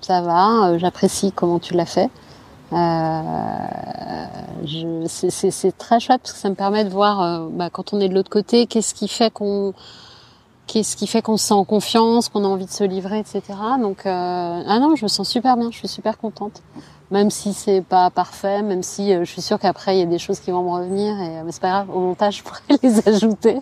ça va. Euh, j'apprécie comment tu l'as fait. Euh, c'est très chouette parce que ça me permet de voir euh, bah, quand on est de l'autre côté, qu'est-ce qui fait qu'on qu'est-ce qui fait qu'on se sent en confiance, qu'on a envie de se livrer, etc. Donc ah non, je me sens super bien, je suis super contente même si c'est pas parfait, même si euh, je suis sûre qu'après il y a des choses qui vont me revenir et euh, mais c'est pas grave, au montage je pourrais [laughs] les ajouter.